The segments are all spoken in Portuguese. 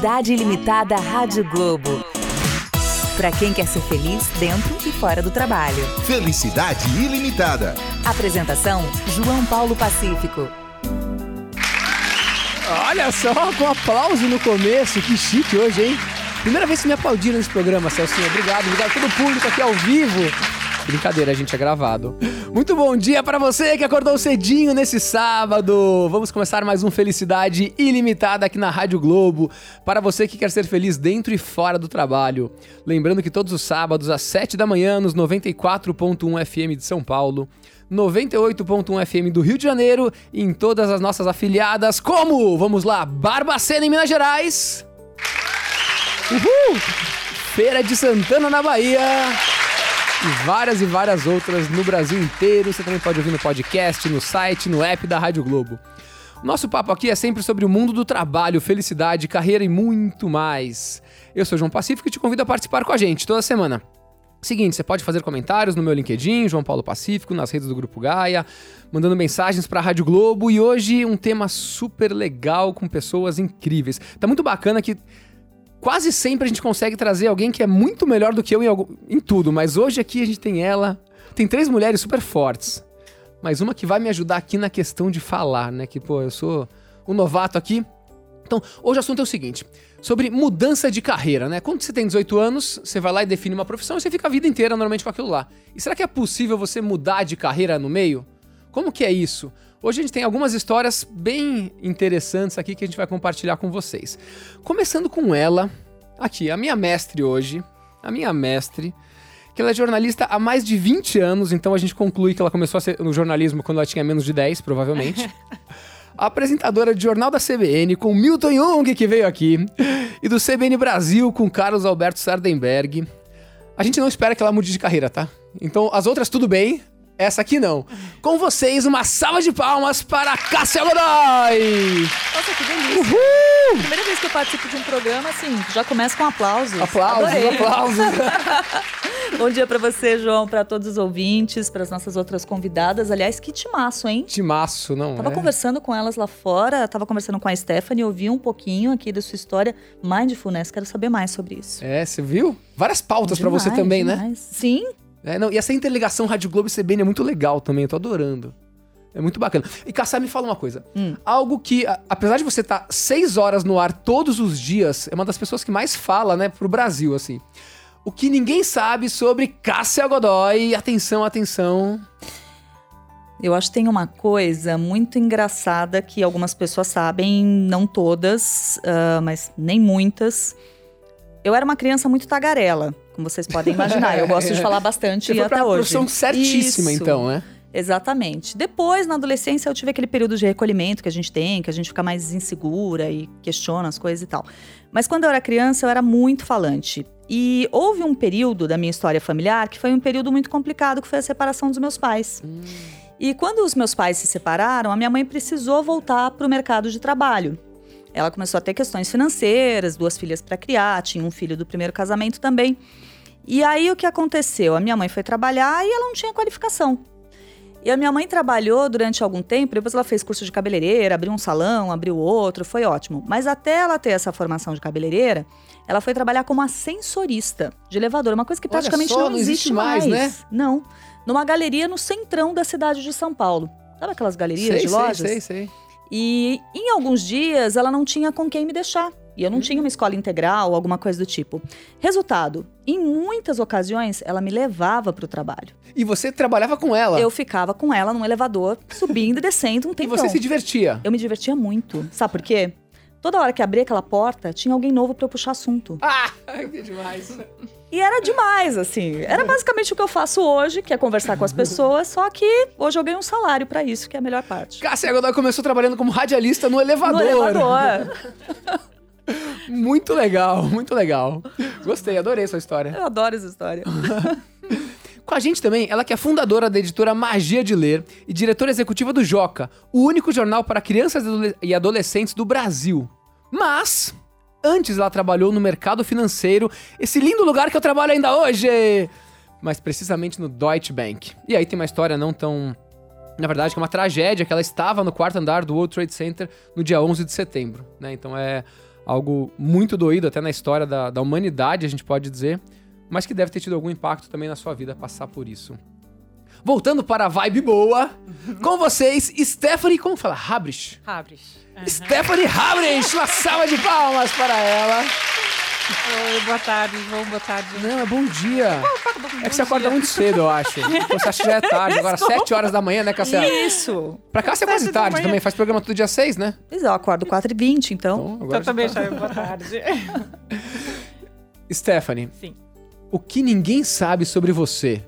Felicidade Ilimitada Rádio Globo. Para quem quer ser feliz dentro e fora do trabalho. Felicidade ilimitada. Apresentação: João Paulo Pacífico. Olha só, com aplauso no começo, que chique hoje, hein? Primeira vez que me aplaudiram nesse programa, Celcinho. Obrigado, obrigado a todo o público aqui ao vivo. Brincadeira, a gente é gravado. Muito bom dia para você que acordou cedinho nesse sábado. Vamos começar mais um Felicidade Ilimitada aqui na Rádio Globo. Para você que quer ser feliz dentro e fora do trabalho. Lembrando que todos os sábados, às 7 da manhã, nos 94.1 FM de São Paulo. 98.1 FM do Rio de Janeiro e em todas as nossas afiliadas, como, vamos lá, Barbacena em Minas Gerais, Uhul! Feira de Santana na Bahia e várias e várias outras no Brasil inteiro. Você também pode ouvir no podcast, no site, no app da Rádio Globo. Nosso papo aqui é sempre sobre o mundo do trabalho, felicidade, carreira e muito mais. Eu sou João Pacífico e te convido a participar com a gente toda semana. Seguinte, você pode fazer comentários no meu LinkedIn, João Paulo Pacífico, nas redes do Grupo Gaia, mandando mensagens para a Rádio Globo e hoje um tema super legal com pessoas incríveis. Tá muito bacana que quase sempre a gente consegue trazer alguém que é muito melhor do que eu em, algum, em tudo, mas hoje aqui a gente tem ela. Tem três mulheres super fortes, mas uma que vai me ajudar aqui na questão de falar, né? Que, pô, eu sou um novato aqui. Então, hoje o assunto é o seguinte: sobre mudança de carreira, né? Quando você tem 18 anos, você vai lá e define uma profissão e você fica a vida inteira normalmente com aquilo lá. E será que é possível você mudar de carreira no meio? Como que é isso? Hoje a gente tem algumas histórias bem interessantes aqui que a gente vai compartilhar com vocês. Começando com ela, aqui, a minha mestre hoje, a minha mestre, que ela é jornalista há mais de 20 anos, então a gente conclui que ela começou a ser no jornalismo quando ela tinha menos de 10, provavelmente. a apresentadora de Jornal da CBN com Milton Jung, que veio aqui, e do CBN Brasil com Carlos Alberto Sardenberg. A gente não espera que ela mude de carreira, tá? Então, as outras tudo bem, essa aqui não. Com vocês, uma salva de palmas para Cássia Godoy! Nossa, que delícia! Uhul! Primeira vez que eu participo de um programa, assim, já começa com aplausos. Aplausos, Adorei. aplausos! Bom dia para você, João, para todos os ouvintes, para as nossas outras convidadas. Aliás, que timaço, hein? Timaço, não Tava é? conversando com elas lá fora, tava conversando com a Stephanie, ouvi um pouquinho aqui da sua história. Mindfulness, quero saber mais sobre isso. É, você viu? Várias pautas para você também, demais. né? Sim, é, não, e essa interligação Rádio Globo e CBN é muito legal também, eu tô adorando. É muito bacana. E Kassab me fala uma coisa. Hum. Algo que, a, apesar de você estar tá seis horas no ar todos os dias, é uma das pessoas que mais fala, né, pro Brasil, assim. O que ninguém sabe sobre Cássia Godoy. Atenção, atenção. Eu acho que tem uma coisa muito engraçada que algumas pessoas sabem, não todas, uh, mas nem muitas. Eu era uma criança muito tagarela como vocês podem imaginar. Eu gosto de falar bastante Você e até hoje. profissão certíssima, Isso. então, né? Exatamente. Depois, na adolescência, eu tive aquele período de recolhimento que a gente tem, que a gente fica mais insegura e questiona as coisas e tal. Mas quando eu era criança, eu era muito falante. E houve um período da minha história familiar que foi um período muito complicado, que foi a separação dos meus pais. Hum. E quando os meus pais se separaram, a minha mãe precisou voltar para o mercado de trabalho. Ela começou a ter questões financeiras, duas filhas para criar, tinha um filho do primeiro casamento também. E aí o que aconteceu? A minha mãe foi trabalhar e ela não tinha qualificação. E a minha mãe trabalhou durante algum tempo, depois ela fez curso de cabeleireira, abriu um salão, abriu outro, foi ótimo. Mas até ela ter essa formação de cabeleireira, ela foi trabalhar como ascensorista de elevador, uma coisa que praticamente só, não, não, existe, mais, mais, né? Não. Numa galeria no centrão da cidade de São Paulo. Sabe aquelas galerias sei, de lojas? Sei, sei, sei. E em alguns dias ela não tinha com quem me deixar. E eu não tinha uma escola integral, alguma coisa do tipo. Resultado, em muitas ocasiões ela me levava para o trabalho. E você trabalhava com ela? Eu ficava com ela num elevador, subindo e descendo um tempo. E você se divertia? Eu me divertia muito. Sabe por quê? Toda hora que abria aquela porta, tinha alguém novo para eu puxar assunto. Ah, que demais. E era demais, assim. Era basicamente o que eu faço hoje, que é conversar com as pessoas, só que hoje eu ganho um salário para isso, que é a melhor parte. Cássia Godoy começou trabalhando como radialista no elevador. No elevador. muito legal, muito legal. Gostei, adorei sua história. Eu adoro essa história. Com a gente também, ela que é fundadora da editora Magia de Ler e diretora executiva do Joca, o único jornal para crianças e adolescentes do Brasil. Mas, antes ela trabalhou no mercado financeiro, esse lindo lugar que eu trabalho ainda hoje. Mas precisamente no Deutsche Bank. E aí tem uma história não tão na verdade, que é uma tragédia, que ela estava no quarto andar do World Trade Center no dia 11 de setembro, né? Então é algo muito doído até na história da, da humanidade, a gente pode dizer, mas que deve ter tido algum impacto também na sua vida passar por isso. Voltando para a vibe boa, com vocês, Stephanie, como fala? Habrich. Habres. Stephanie Habrich, uma salva de palmas para ela. Oi, boa tarde, João, boa tarde. Não, é bom dia. É que você acorda muito cedo, eu acho. Você acha que já é tarde, agora 7 horas da manhã, né, Cassiano? Isso. Pra cá você é quase tarde também, faz programa todo dia 6, né? Mas eu acordo 4h20, então. Então, já também tá. já boa tarde. Stephanie, Sim. o que ninguém sabe sobre você?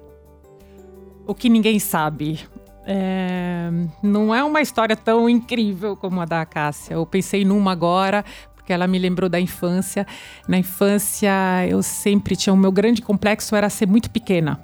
O que ninguém sabe. É, não é uma história tão incrível como a da Cássia. Eu pensei numa agora, porque ela me lembrou da infância. Na infância, eu sempre tinha. O meu grande complexo era ser muito pequena.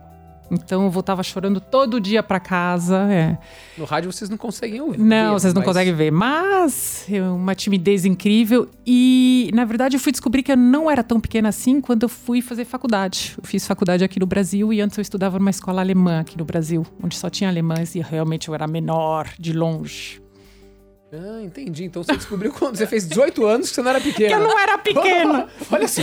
Então eu voltava chorando todo dia para casa. é. No rádio vocês não conseguem ouvir. Não, vocês não mas- conseguem ver. Mas uma timidez incrível. E, na verdade, eu fui descobrir que eu não era tão pequena assim quando eu fui fazer faculdade. Eu fiz faculdade aqui no Brasil e antes eu estudava numa escola alemã aqui no Brasil, onde só tinha alemães e realmente eu era menor, de longe. Ah, entendi. Então você descobriu quando você fez 18 anos que você não era pequena. Que eu não era pequena! Olha só.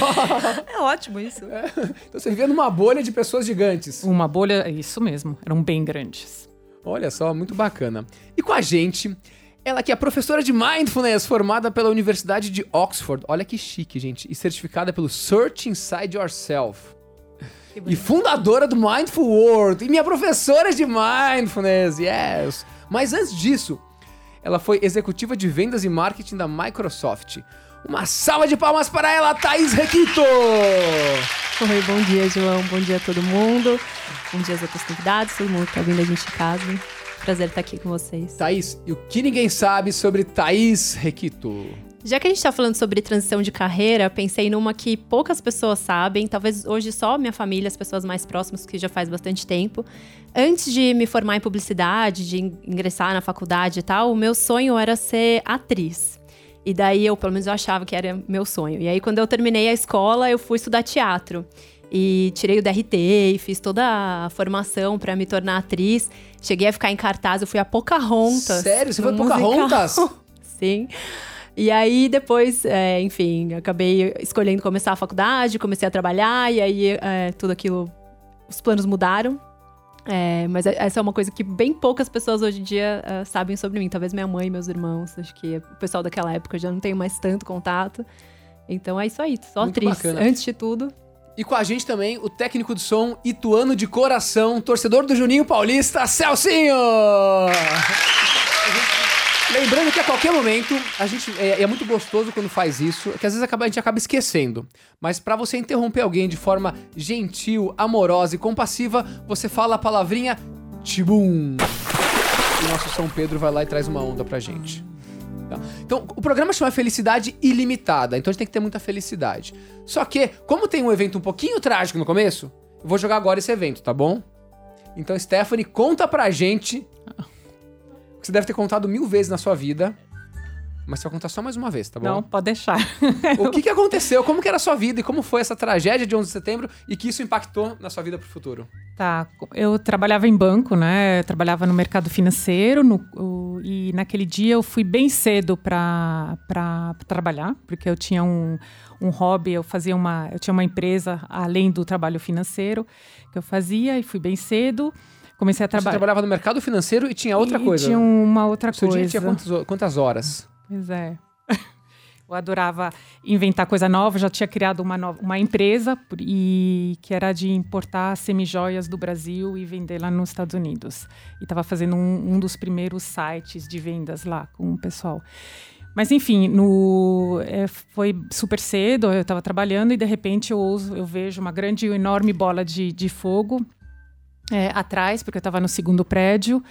É ótimo isso. Então você vivia numa bolha de pessoas gigantes. Uma bolha, isso mesmo, eram bem grandes. Olha só, muito bacana. E com a gente, ela que é professora de Mindfulness, formada pela Universidade de Oxford. Olha que chique, gente. E certificada pelo Search Inside Yourself. E fundadora do Mindful World. E minha professora de Mindfulness, yes. Mas antes disso, ela foi executiva de vendas e marketing da Microsoft. Uma salva de palmas para ela, Thaís Requito! Oi, bom dia, João. Bom dia a todo mundo. Bom dia aos outros convidados, todo mundo que tá ouvindo a gente em casa. Prazer estar aqui com vocês. Thaís, e o que ninguém sabe sobre Thaís Requito? Já que a gente tá falando sobre transição de carreira, pensei numa que poucas pessoas sabem, talvez hoje só minha família, as pessoas mais próximas, que já faz bastante tempo. Antes de me formar em publicidade, de in- ingressar na faculdade e tal, o meu sonho era ser atriz. E daí eu, pelo menos, eu achava que era meu sonho. E aí, quando eu terminei a escola, eu fui estudar teatro. E tirei o DRT e fiz toda a formação para me tornar atriz. Cheguei a ficar em cartaz, eu fui a Pocahontas. Sério? Você foi no Pocahontas? Sim. E aí, depois, é, enfim, acabei escolhendo começar a faculdade, comecei a trabalhar, e aí é, tudo aquilo. Os planos mudaram. É, mas essa é uma coisa que bem poucas pessoas hoje em dia é, sabem sobre mim. Talvez minha mãe e meus irmãos. Acho que o pessoal daquela época já não tenho mais tanto contato. Então é isso aí, só Muito atriz. bacana. Antes de tudo. E com a gente também o técnico de som, ituano de coração, torcedor do Juninho Paulista, Celcinho! Lembrando que a qualquer momento, a gente é, é muito gostoso quando faz isso, que às vezes acaba- a gente acaba esquecendo. Mas pra você interromper alguém de forma gentil, amorosa e compassiva, você fala a palavrinha tibum. E o nosso São Pedro vai lá e traz uma onda pra gente. Tá? Então, o programa chama Felicidade Ilimitada, então a gente tem que ter muita felicidade. Só que, como tem um evento um pouquinho trágico no começo, eu vou jogar agora esse evento, tá bom? Então, Stephanie, conta pra gente. Você deve ter contado mil vezes na sua vida. Mas você vai contar só mais uma vez, tá bom? Não, pode deixar. O que, que aconteceu? Como que era a sua vida? E como foi essa tragédia de 11 de setembro? E que isso impactou na sua vida pro futuro? Tá, eu trabalhava em banco, né? Eu trabalhava no mercado financeiro no- o- e naquele dia eu fui bem cedo para trabalhar, porque eu tinha um, um hobby, eu fazia uma, eu tinha uma empresa além do trabalho financeiro que eu fazia e fui bem cedo. Comecei a Você trabalhar. trabalhava no mercado financeiro e tinha outra e coisa. Tinha uma outra seu coisa. dia tinha quantas, ho- quantas horas? Pois é. Eu adorava inventar coisa nova, já tinha criado uma, nova, uma empresa e que era de importar semijoias do Brasil e vender lá nos Estados Unidos. E estava fazendo um, um dos primeiros sites de vendas lá com o pessoal. Mas enfim, no, é, foi super cedo, eu estava trabalhando e de repente eu, ouço- eu vejo uma grande, enorme bola de, de fogo é, atrás, porque eu estava no segundo prédio.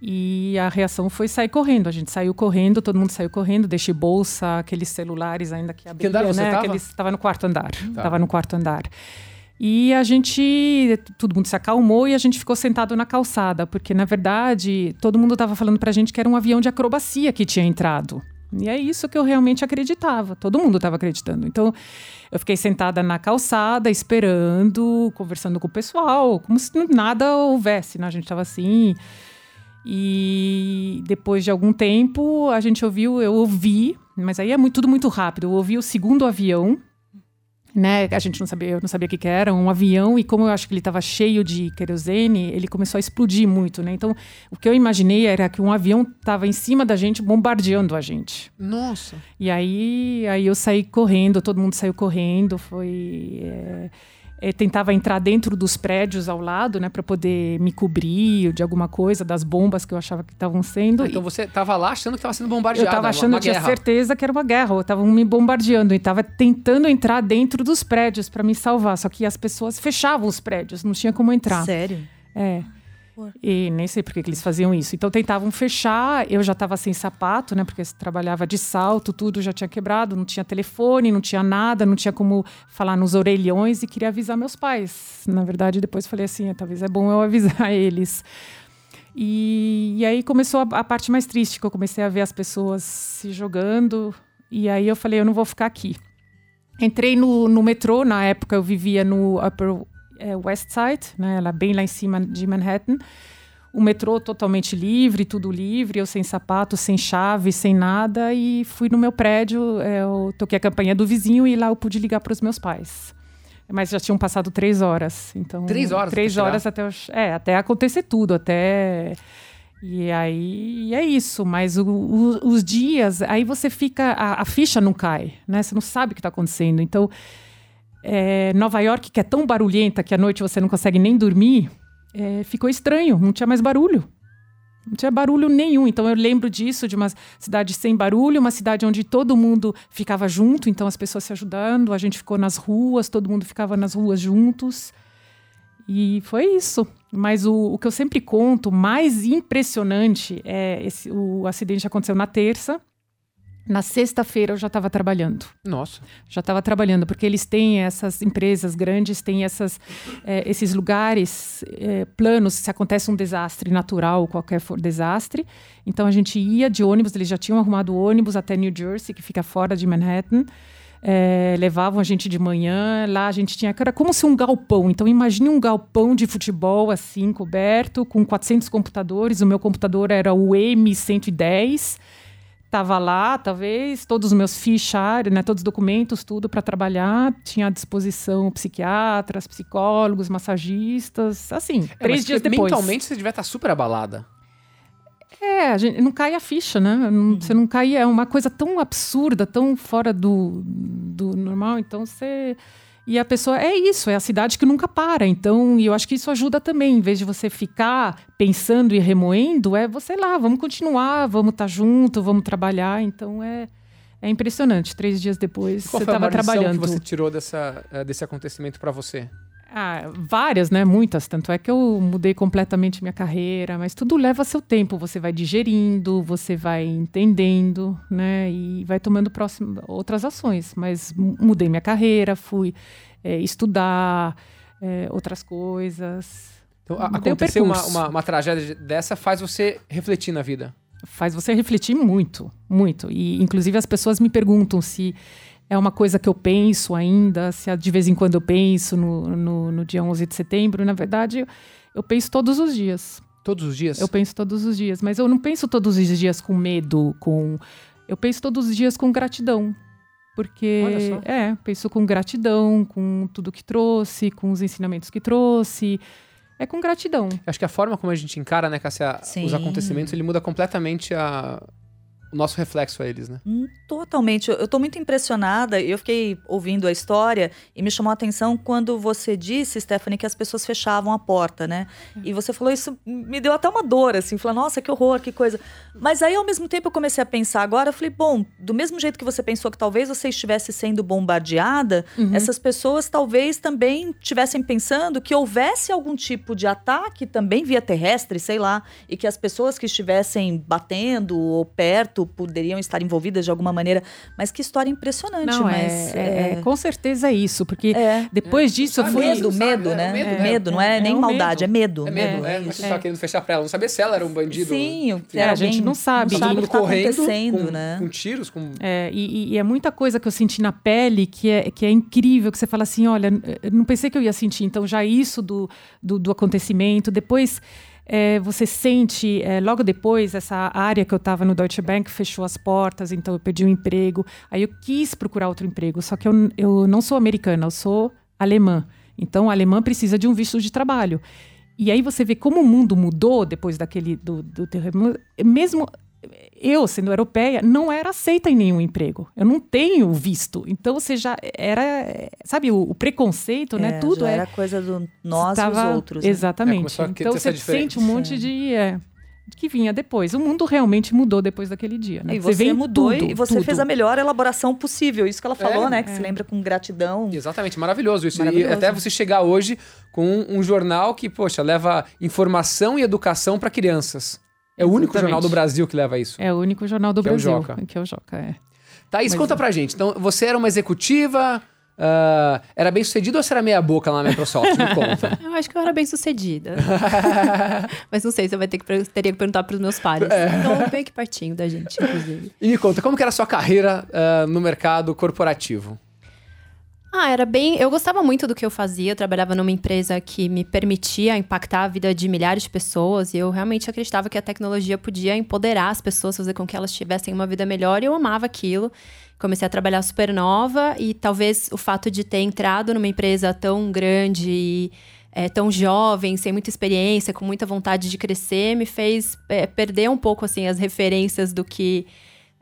E a reação foi sair correndo. A gente saiu correndo, todo mundo saiu correndo, deixei bolsa, aqueles celulares ainda que abriam, andar você né? tava? Aqueles, tava no quarto andar. Tá. Tava no quarto andar. E a gente, todo mundo se acalmou e a gente ficou sentado na calçada, porque na verdade todo mundo estava falando pra gente que era um avião de acrobacia que tinha entrado. E é isso que eu realmente acreditava. Todo mundo estava acreditando. Então, eu fiquei sentada na calçada, esperando, conversando com o pessoal, como se nada houvesse, né? A gente estava assim. E depois de algum tempo, a gente ouviu, eu ouvi, mas aí é muito, tudo muito rápido. Eu ouvi o segundo avião, né? A gente não sabia, eu não sabia o que, que era, um avião, e como eu acho que ele estava cheio de querosene, ele começou a explodir muito, né? Então, o que eu imaginei era que um avião estava em cima da gente, bombardeando a gente. Nossa. E aí, aí eu saí correndo, todo mundo saiu correndo, foi. é, é, tentava entrar dentro dos prédios ao lado, né, para poder me cobrir de alguma coisa, das bombas que eu achava que estavam sendo. Então você tava lá achando que tava sendo Eu bombardeado. tava achando, uma eu tinha guerra. certeza que era uma guerra, estavam me bombardeando e tava tentando entrar dentro dos prédios para me salvar, só que as pessoas fechavam os prédios, não tinha como entrar. Sério? É. E nem sei por que eles faziam isso. Então tentavam fechar, eu já estava sem sapato, né? Porque trabalhava de salto, tudo já tinha quebrado, não tinha telefone, não tinha nada, não tinha como falar nos orelhões e queria avisar meus pais. Na verdade, depois falei assim, "Ah, talvez é bom eu avisar eles. E, e aí começou a, a parte mais triste, que eu comecei a ver as pessoas se jogando. E aí eu falei, eu não vou ficar aqui. Entrei no, no metrô, na época eu vivia no Upper eh, West Side, né, lá bem lá em cima de Manhattan. O metrô totalmente livre, tudo livre, eu sem sapato, sem chave, sem nada. E fui no meu prédio, eh, eu toquei a campanha do vizinho e lá eu pude ligar para os meus pais. Mas já tinham passado três horas. Então, Três horas Três horas até, eu- é, até acontecer tudo, até. E aí é isso, mas o- o- os dias, aí você fica, a, a ficha não cai, né? Você não sabe o que está acontecendo. Então, é, Nova York, que é tão barulhenta que à noite você não consegue nem dormir, é, ficou estranho, não tinha mais barulho. Não tinha barulho nenhum. Então eu lembro disso, de uma cidade sem barulho, uma cidade onde todo mundo ficava junto, então as pessoas se ajudando, a gente ficou nas ruas, todo mundo ficava nas ruas juntos. E foi isso. Mas o, o que eu sempre conto, mais impressionante, é esse, o acidente aconteceu na terça. Na sexta-feira eu já estava trabalhando Nossa. já estava trabalhando, porque eles têm essas empresas grandes, têm essas, eh, esses lugares eh, planos, se acontece um desastre natural, qualquer for desastre. Então a gente ia de ônibus, eles já tinham arrumado ônibus até New Jersey, que fica fora de Manhattan. Eh, levavam a gente de manhã, lá a gente tinha, era como se um galpão. Então imagine um galpão de futebol assim, coberto, com 400 computadores. O meu computador era o M110. Tava lá, talvez, todos os meus fichários, né, todos os documentos, tudo para trabalhar. Tinha à disposição psiquiatras, psicólogos, massagistas, assim, É, três dias depois. Mentalmente você devia estar super abalada. É, a gente, não cai a ficha, né? Não- Você não cai, é uma coisa tão absurda, tão fora do, do normal. Então você. E a pessoa. É isso, é a cidade que nunca para. Então, e eu acho que isso ajuda também. Em vez de você ficar pensando e remoendo, é você lá, vamos continuar, vamos estar junto, vamos trabalhar. Então é. É impressionante. Três dias depois, Qual você foi a estava maior lição trabalhando. que você tirou dessa, eh, desse acontecimento pra você? Ah, várias, né? Muitas. Tanto é que eu mudei completamente minha carreira, mas tudo leva seu tempo. Você vai digerindo, você vai entendendo, né? E vai tomando próximo, outras ações. Mas mu- mudei minha carreira, fui eh, estudar eh, outras coisas. Então, a- Mudei o aconteceu uma, uma, uma tragédia dessa faz você refletir na vida. Faz você refletir muito, muito. E, inclusive, as pessoas me perguntam se é uma coisa que eu penso ainda, se de vez em quando eu penso no, no, no dia 11 de setembro. Na verdade, eu, penso todos os dias. Todos os dias? Eu penso todos os dias, mas eu não penso todos os dias com medo, com eu penso todos os dias com gratidão. Porque Olha só. é, penso com gratidão, com tudo que trouxe, com os ensinamentos que trouxe. É com gratidão. Acho que a forma como a gente encara, né, Cássia, Sim. os acontecimentos, ele muda completamente a- o nosso reflexo a eles, né? Hum, Totalmente. Eu- tô muito impressionada. Eu fiquei ouvindo a história e me chamou a atenção quando você disse, Stephanie, que as pessoas fechavam a porta, né? E você falou isso, me deu até uma dor, assim. Falei, nossa, que horror, que coisa. Mas aí, ao mesmo tempo, eu comecei a pensar agora. Eu falei, bom, do mesmo jeito que você pensou que talvez você estivesse sendo bombardeada, essas pessoas talvez também estivessem pensando que houvesse algum tipo de ataque também via terrestre, sei lá, e que as pessoas que estivessem batendo ou perto poderiam estar envolvidas de alguma maneira. Mas que história impressionante, Não, mas. é, é- com certeza é isso, porque É. depois disso eu Sabe, fui. Medo, sabe, medo, é, né? medo, Medo, né? não é, É nem maldade, medo. é medo. É medo, É, é, mas isso. você tava querendo fechar pra ela. Não sabia se ela era um bandido. Sim, É, a gente não sabe. Tá sabe todo o mundo que tá correndo acontecendo, com, né? com tiros, com... É, e, e é muita coisa que eu senti na pele que é, que é incrível, que você fala assim, olha, eu não pensei que eu ia sentir. Então, já isso do, do, do acontecimento. Depois, é, você sente, é, logo depois, essa área que eu estava no Deutsche Bank fechou as portas, então eu perdi o emprego. Aí eu quis procurar outro emprego, só que eu, eu não sou americana, eu sou alemã. Então, o alemã precisa de um visto de trabalho. E aí você vê como o mundo mudou depois daquele do, do terremoto. Mesmo eu, sendo europeia, não era aceita em nenhum emprego. Eu não tenho visto. Então você já era, sabe, o, o preconceito, É, né? Tudo já é. era coisa do nós e os outros. né? Exatamente. É, então você sente um monte de. é, que vinha depois. O mundo realmente mudou depois daquele dia. Né? E você em mudou tudo, e você tudo. fez a melhor elaboração possível. Isso que ela falou, É, né? Que se lembra com gratidão. Exatamente, maravilhoso isso. Maravilhoso. E até você chegar hoje com um jornal que, poxa, leva informação e educação para crianças. É o único jornal do Brasil que leva isso. É o único jornal do Que é o Brasil. Joca. Que é o Joca, é. Thaís, Mas conta é. pra gente. Então, você era uma executiva, ah, era bem sucedido ou você era meia boca lá na Microsoft? Me conta. Eu acho que eu era bem sucedida. Mas não sei, você vai ter que teria que perguntar para os meus pares. É. Então, bem aqui pertinho da gente, inclusive. E me conta, como que era a sua carreira ah, no mercado corporativo? Ah, era bem. Eu gostava muito do que eu fazia. Eu trabalhava numa empresa que me permitia impactar a vida de milhares de pessoas. E eu realmente acreditava que a tecnologia podia empoderar as pessoas, fazer com que elas tivessem uma vida melhor. E eu amava aquilo. Comecei a trabalhar super nova. E talvez o fato de ter entrado numa empresa tão grande e é, tão jovem, sem muita experiência, com muita vontade de crescer, me fez é, perder um pouco assim as referências do que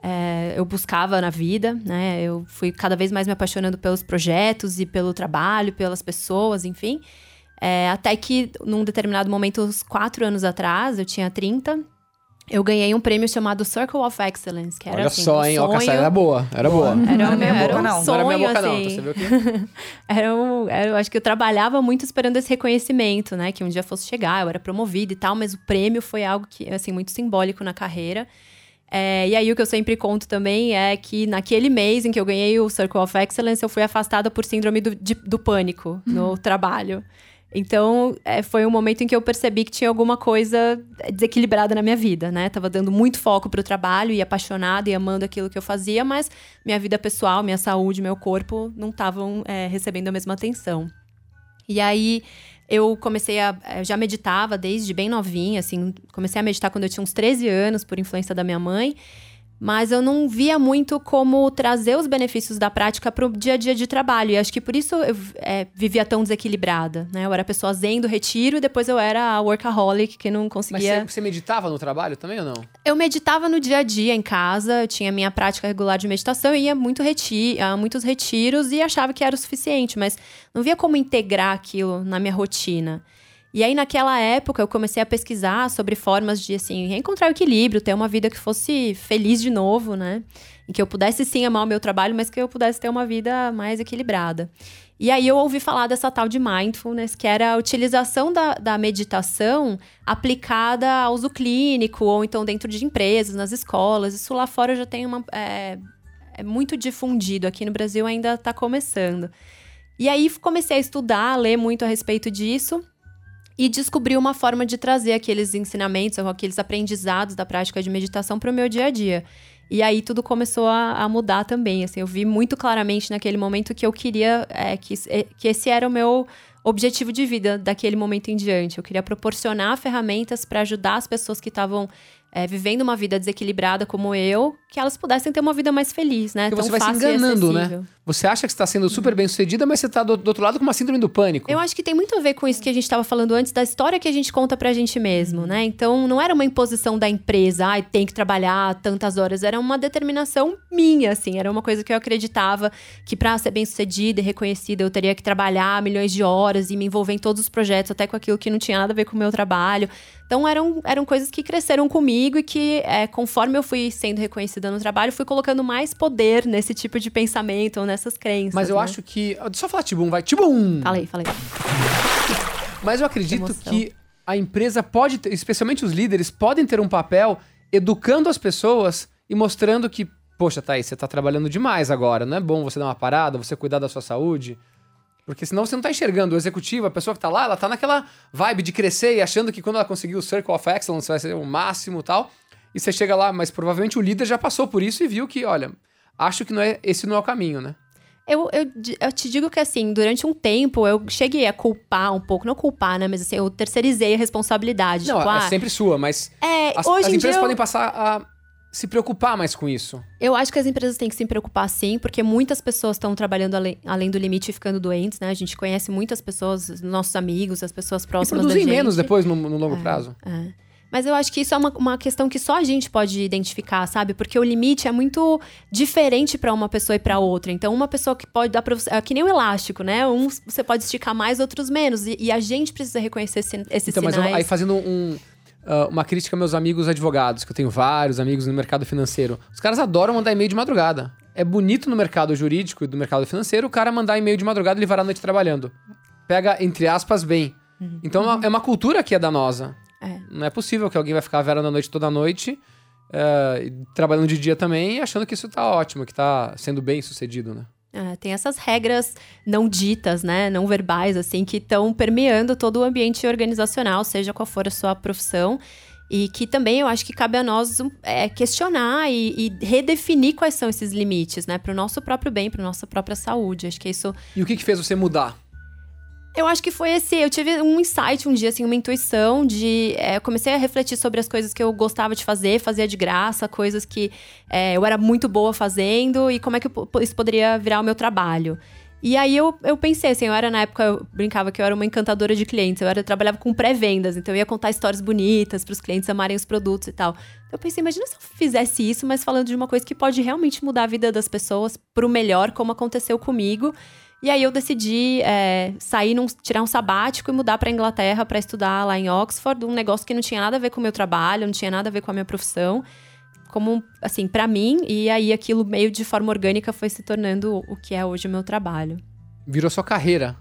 é, eu buscava na vida, né? Eu fui cada vez mais me apaixonando pelos projetos e pelo trabalho, pelas pessoas, enfim. É, até que, num determinado momento, uns quatro anos atrás, eu tinha 30, eu ganhei um prêmio chamado Circle of Excellence, que era Olha assim, só, um hein? Ó, sonho... Cassara, era boa, era boa. Era, Não era um- minha era boca, um não. Não era minha sonho, boca, não. assim. Tá, Você viu que... Era um, era- eu acho que eu trabalhava muito esperando esse reconhecimento, né? Que um dia fosse chegar, eu era promovida e tal, mas o prêmio foi algo que, assim, muito simbólico na carreira. É, e aí, o que eu sempre conto também é que naquele mês em que eu ganhei o Circle of Excellence, eu fui afastada por síndrome do, de- do pânico no trabalho. Então, é, foi um momento em que eu percebi que tinha alguma coisa desequilibrada na minha vida, né? Tava dando muito foco pro trabalho e apaixonada e amando aquilo que eu fazia, mas minha vida pessoal, minha saúde, meu corpo não estavam é, recebendo a mesma atenção. E aí eu comecei a. Eu já meditava desde bem novinha, assim. Comecei a meditar quando eu tinha uns 13 anos, por influência da minha mãe. Mas eu não via muito como trazer os benefícios da prática para o dia a dia de trabalho. E acho que por isso eu é, vivia tão desequilibrada. Né? Eu era pessoa zen do retiro e depois eu era a workaholic que não Mas conseguia. você, você meditava no trabalho também ou não? Eu meditava no dia a dia em casa, eu tinha minha prática regular de meditação, eu ia muito reti a muitos retiros e achava que era o suficiente, mas não via como integrar aquilo na minha rotina. E aí, naquela época, eu comecei a pesquisar sobre formas de, assim, reencontrar o equilíbrio, ter uma vida que fosse feliz de novo, né? Em que eu pudesse, sim, amar o meu trabalho, mas que eu pudesse ter uma vida mais equilibrada. E aí, eu ouvi falar dessa tal de mindfulness, que era a utilização da, da meditação aplicada ao uso clínico, ou então dentro de empresas, nas escolas. Isso lá fora já tem uma... É, é muito difundido, aqui no Brasil ainda está começando. E aí, comecei a estudar, ler muito a respeito disso e descobri uma forma de trazer aqueles ensinamentos, ou aqueles aprendizados da prática de meditação para o meu dia a dia. E aí tudo começou a, a mudar também. Assim, eu vi muito claramente naquele momento que eu queria é, que, que esse era o meu objetivo de vida daquele momento em diante. Eu queria proporcionar ferramentas para ajudar as pessoas que estavam é, vivendo uma vida desequilibrada como eu, que elas pudessem ter uma vida mais feliz, né? Porque Tão você vai se fácil e enganando, né? Você acha que está sendo super bem sucedida, mas você está do, do outro lado com uma síndrome do pânico. Eu acho que tem muito a ver com isso que a gente estava falando antes, da história que a gente conta pra gente mesmo, né? Então, não era uma imposição da empresa, ai, tem que trabalhar tantas horas. Era uma determinação minha, assim. Era uma coisa que eu acreditava que pra ser bem sucedida e reconhecida, eu teria que trabalhar milhões de horas e me envolver em todos os projetos, até com aquilo que não tinha nada a ver com o meu trabalho. Então, eram, eram coisas que cresceram comigo e que, é, conforme eu fui sendo reconhecida no trabalho, fui colocando mais poder nesse tipo de pensamento ou nessas crenças. Mas eu né? acho que. Deixa eu só falar Tibum, vai. Tibum! Falei, falei. Mas eu acredito Emoção. que a empresa pode, ter, especialmente os líderes, podem ter um papel educando as pessoas e mostrando que, poxa, Thaís, você tá trabalhando demais agora, não é bom você dar uma parada, você cuidar da sua saúde? Porque senão você não tá enxergando o executivo, a pessoa que tá lá, ela tá naquela vibe de crescer e achando que quando ela conseguir o Circle of Excellence vai ser o máximo e tal. E você chega lá, mas provavelmente o líder já passou por isso e viu que, olha, acho que não é, esse não é o caminho, né? Eu, eu, eu te digo que, assim, durante um tempo eu cheguei a culpar um pouco, não culpar, né? Mas assim, eu terceirizei a responsabilidade. Não, tipo, é ah, sempre sua, mas é, as, hoje as em empresas eu- podem passar a se preocupar mais com isso. Eu acho que as empresas têm que se preocupar sim, porque muitas pessoas estão trabalhando além, além do limite e ficando doentes, né? A gente conhece muitas pessoas, nossos amigos, as pessoas E próximas da produzem gente. menos depois no, no longo prazo. É. Mas eu acho que isso é uma, uma questão que só a gente pode identificar, sabe? Porque o limite é muito diferente para uma pessoa e para outra. Então, uma pessoa que pode dar pra você. É que nem o elástico, né? Uns você pode esticar mais, outros menos. E, e a gente precisa reconhecer esse- esses Então, mas sinais. eu- aí fazendo um, ah, uma crítica aos meus amigos advogados, que eu tenho vários amigos no mercado financeiro. Os caras adoram mandar e-mail de madrugada. É bonito no mercado jurídico e do mercado financeiro o cara mandar e-mail de madrugada e ele à noite trabalhando. Pega, entre aspas, bem. Então é uma- é uma cultura que é danosa. É. Não é possível que alguém vai ficar vera na noite toda noite, eh, e trabalhando de dia também, achando que isso tá ótimo, que tá sendo bem sucedido, né? É, tem essas regras não ditas, né, não verbais, assim, que estão permeando todo o ambiente organizacional, seja qual for a sua profissão. E que também eu acho que cabe a nós é, questionar e, e redefinir quais são esses limites, né, para o nosso próprio bem, para nossa própria saúde. Acho que isso E o que que fez você mudar? Eu acho que foi esse. Eu tive um insight um dia, assim, uma intuição de. é, comecei a refletir sobre as coisas que eu gostava de fazer, fazia de graça, coisas que é, eu era muito boa fazendo e como é que isso poderia virar o meu trabalho. E aí eu, eu pensei, assim, eu era na época, eu brincava que eu era uma encantadora de clientes, eu, era, eu trabalhava com pré-vendas, então eu ia contar histórias bonitas para os clientes amarem os produtos e tal. Eu pensei, imagina se eu fizesse isso, mas falando de uma coisa que pode realmente mudar a vida das pessoas pro melhor, como aconteceu comigo. E aí eu decidi é, sair, num, tirar um sabático e mudar para Inglaterra para estudar lá em Oxford, um negócio que não tinha nada a ver com o meu trabalho, não tinha nada a ver com a minha profissão, como assim para mim. E aí aquilo meio de forma orgânica foi se tornando o que é hoje o meu trabalho. Virou sua carreira.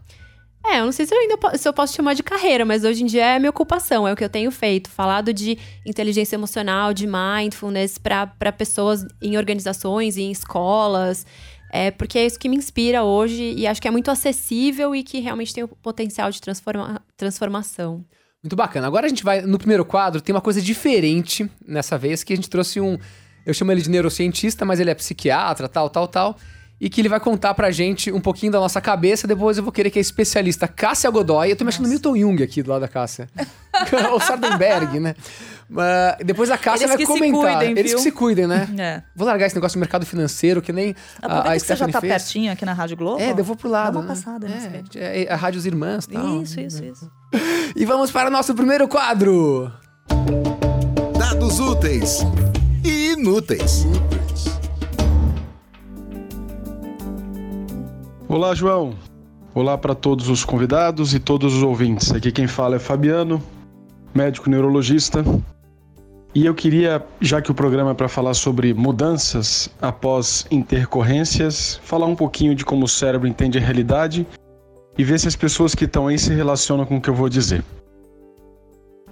É, eu não sei se eu ainda se eu posso chamar de carreira, mas hoje em dia é minha ocupação, é o que eu tenho feito. Falado de inteligência emocional, de mindfulness para pessoas em organizações, em escolas. É, porque é isso que me inspira hoje e acho que é muito acessível e que realmente tem o potencial de transforma transformação. Muito bacana. Agora a gente vai no primeiro quadro, tem uma coisa diferente nessa vez, que a gente trouxe um. Eu chamo ele de neurocientista, mas ele é psiquiatra, tal, tal, tal. E que ele vai contar pra gente um pouquinho da nossa cabeça. Depois eu vou querer que a especialista Cássia Godoy. Eu tô me achando Milton Jung aqui do lado da Cássia. Ou Sardenberg, né? Mas depois a Cássia Eles vai que se comentar. cuidem, Eles viu? que se cuidem, né? É. Vou largar esse negócio do mercado financeiro, que nem a, Aproveita a que você já Stephanie tá fez. pertinho aqui na Rádio Globo. É, eu vou pro lado. Dá uma né? passada vídeo. é, é, a Rádios Irmãs, tal. Isso, isso, isso. E vamos para o nosso primeiro quadro. Dados úteis e inúteis. Olá, João. Olá para todos os convidados e todos os ouvintes. Aqui quem fala é Fabiano, médico neurologista. E eu queria, já que o programa é para falar sobre mudanças após intercorrências, falar um pouquinho de como o cérebro entende a realidade e ver se as pessoas que estão aí se relacionam com o que eu vou dizer.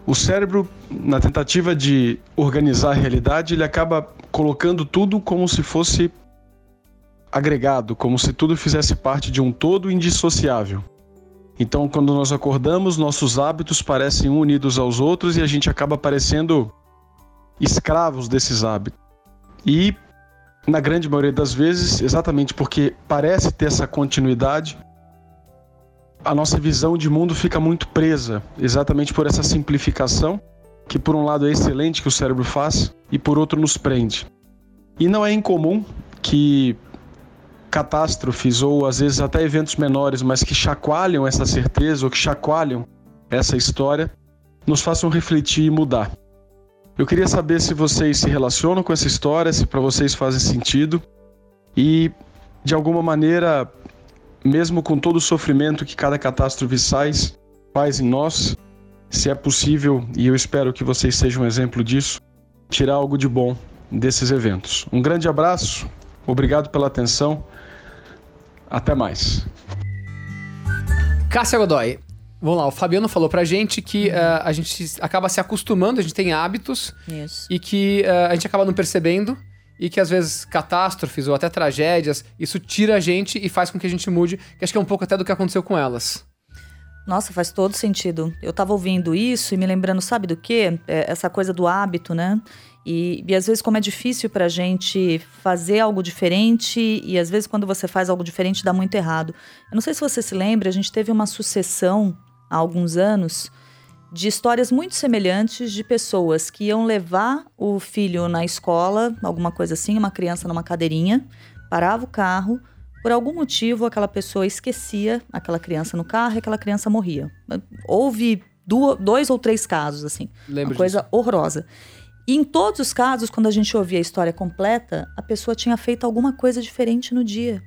O cérebro, na tentativa de organizar a realidade, ele acaba colocando tudo como se fosse agregado, como se tudo fizesse parte de um todo indissociável. Então, quando nós acordamos, nossos hábitos parecem unidos aos outros e a gente acaba parecendo escravos desses hábitos. E, na grande maioria das vezes, exatamente porque parece ter essa continuidade, a nossa visão de mundo fica muito presa, exatamente por essa simplificação, que por um lado é excelente que o cérebro faz e por outro nos prende. E não é incomum que catástrofes ou às vezes até eventos menores, mas que chacoalham essa certeza ou que chacoalham essa história, nos façam refletir e mudar. Eu queria saber se vocês se relacionam com essa história, se para vocês fazem sentido e de alguma maneira, mesmo com todo o sofrimento que cada catástrofe faz, faz em nós, se é possível, e eu espero que vocês sejam um exemplo disso, tirar algo de bom desses eventos. Um grande abraço, obrigado pela atenção. Até mais. Cássia Godoy. Vamos lá, o Fabiano falou pra gente que eh, a gente acaba se acostumando, a gente tem hábitos Isso. e que eh, a gente acaba não percebendo e que às vezes catástrofes ou até tragédias, isso tira a gente e faz com que a gente mude, que acho que é um pouco até do que aconteceu com elas. Nossa, faz todo sentido. Eu tava ouvindo isso e me lembrando, sabe do quê? É, essa coisa do hábito, né? E, e às vezes, como é difícil pra gente fazer algo diferente, e às vezes, quando você faz algo diferente, dá muito errado. Eu não sei se você se lembra, a gente teve uma sucessão há alguns anos de histórias muito semelhantes de pessoas que iam levar o filho na escola, alguma coisa assim, uma criança numa cadeirinha, parava o carro, por algum motivo aquela pessoa esquecia aquela criança no carro e aquela criança morria. Houve dois ou três casos assim, Lembro uma coisa disso. horrorosa. E em todos os casos, quando a gente ouvia a história completa, a pessoa tinha feito alguma coisa diferente no dia.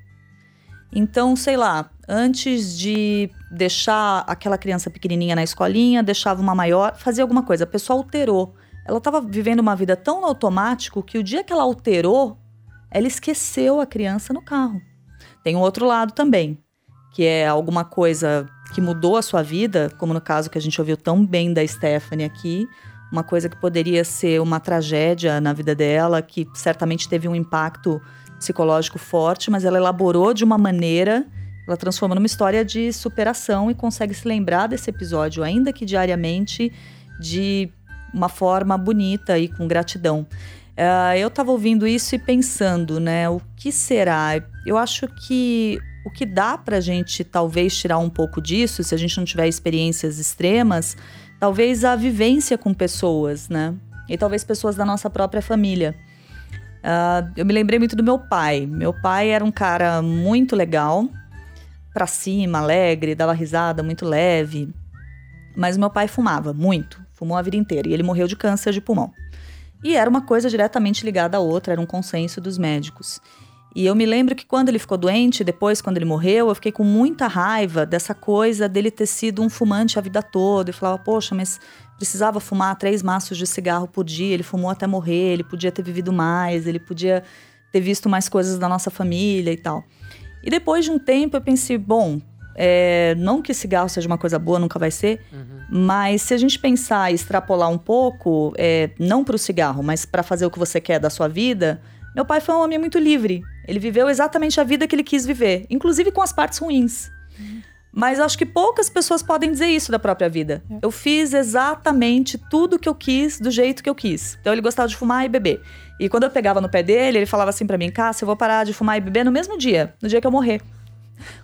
Então, sei lá, antes de deixar aquela criança pequenininha na escolinha, deixava uma maior, fazia alguma coisa. A pessoa alterou. Ela estava vivendo uma vida tão no automático que o dia que ela alterou, ela esqueceu a criança no carro. Tem um outro lado também, que é alguma coisa que mudou a sua vida, como no caso que a gente ouviu tão bem da Stephanie aqui, uma coisa que poderia ser uma tragédia na vida dela, que certamente teve um impacto psicológico forte, mas ela elaborou de uma maneira, ela transforma numa história de superação e consegue se lembrar desse episódio, ainda que diariamente, de uma forma bonita e com gratidão. Uh, eu estava ouvindo isso e pensando, né? O que será? Eu acho que o que dá para a gente talvez tirar um pouco disso, se a gente não tiver experiências extremas, talvez a vivência com pessoas, né? E talvez pessoas da nossa própria família. Uh, eu me lembrei muito do meu pai. Meu pai era um cara muito legal, pra cima, alegre, dava risada, muito leve. Mas meu pai fumava muito, fumou a vida inteira e ele morreu de câncer de pulmão. E era uma coisa diretamente ligada à outra, era um consenso dos médicos. E eu me lembro que quando ele ficou doente, depois, quando ele morreu, eu fiquei com muita raiva dessa coisa dele ter sido um fumante a vida toda. Eu falava, poxa, mas precisava fumar três maços de cigarro por dia, ele fumou até morrer, ele podia ter vivido mais, ele podia ter visto mais coisas da nossa família e tal. E depois de um tempo eu pensei, bom, é, não que cigarro seja uma coisa boa, nunca vai ser, uhum. mas se a gente pensar e extrapolar um pouco, é, não para o cigarro, mas para fazer o que você quer da sua vida, meu pai foi um homem muito livre. Ele viveu exatamente a vida que ele quis viver, inclusive com as partes ruins. Uhum. Mas acho que poucas pessoas podem dizer isso da própria vida. É. Eu fiz exatamente tudo que eu quis, do jeito que eu quis. Então ele gostava de fumar e beber. E quando eu pegava no pé dele, ele falava assim para mim: Cássia, eu vou parar de fumar e beber no mesmo dia, no dia que eu morrer.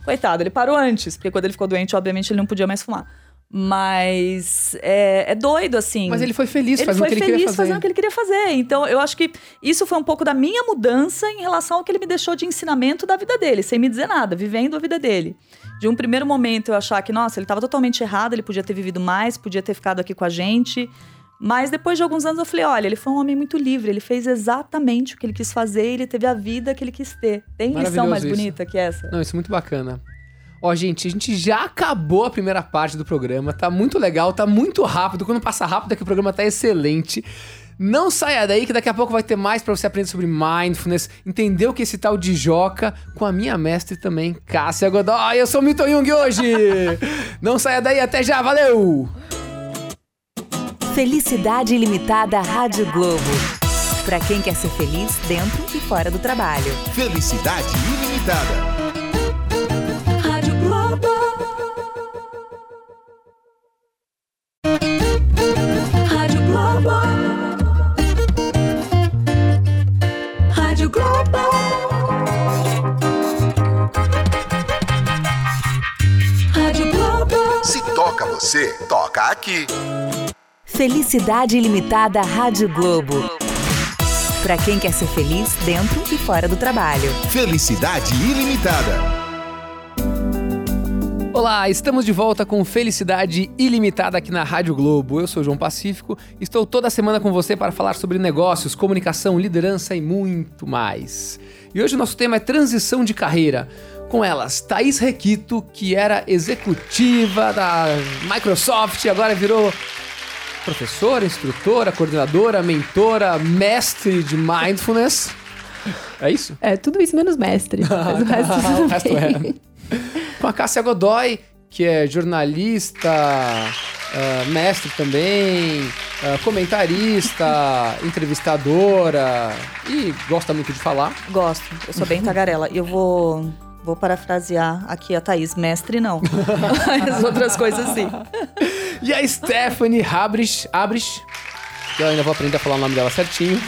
Coitado, ele parou antes, porque quando ele ficou doente, obviamente ele não podia mais fumar. Mas é, é, doido, assim. Mas ele foi feliz ele fazendo foi o que ele feliz queria fazer. fazendo o que ele queria fazer. Então, eu acho que isso foi um pouco da minha mudança em relação ao que ele me deixou de ensinamento da vida dele, sem me dizer nada, vivendo a vida dele. De um primeiro momento eu achar que, nossa, ele estava totalmente errado, ele podia ter vivido mais, podia ter ficado aqui com a gente. Mas depois de alguns anos eu falei, olha, ele foi um homem muito livre, ele fez exatamente o que ele quis fazer, ele teve a vida que ele quis ter. Tem lição mais isso. bonita que essa? Não, isso é muito bacana. Ó, gente, a gente já acabou a primeira parte do programa. Tá muito legal, tá muito rápido. Quando passa rápido é que o programa tá excelente. Não saia daí que daqui a pouco vai ter mais para você aprender sobre mindfulness, entender o que é esse tal de joca com a minha mestre também, Cássia Godoy. Eu sou o Milton Jung hoje. Não saia daí, até já, valeu. Felicidade ilimitada Rádio Globo. Para quem quer ser feliz dentro e fora do trabalho. Felicidade ilimitada. Você toca aqui. Felicidade ilimitada Rádio Globo. Para quem quer ser feliz dentro e fora do trabalho. Felicidade ilimitada. Olá, estamos de volta com Felicidade Ilimitada aqui na Rádio Globo. Eu sou João Pacífico, estou toda semana com você para falar sobre negócios, comunicação, liderança e muito mais. E hoje o nosso tema é transição de carreira com elas, Thaís Requito, que era executiva da Microsoft e agora virou professora, instrutora, coordenadora, mentora, mestre de mindfulness. É isso? É, tudo isso menos mestre. Mas o resto, o resto é. Com a Cássia Godoy, que é jornalista, uh, mestre também, uh, comentarista, entrevistadora e gosta muito de falar. Gosto, eu sou bem tagarela. E eu vou Vou parafrasear aqui a Thaís, mestre não. As outras coisas sim. E a Stephanie Abrich, Abrich que eu ainda vou aprender a falar o nome dela certinho,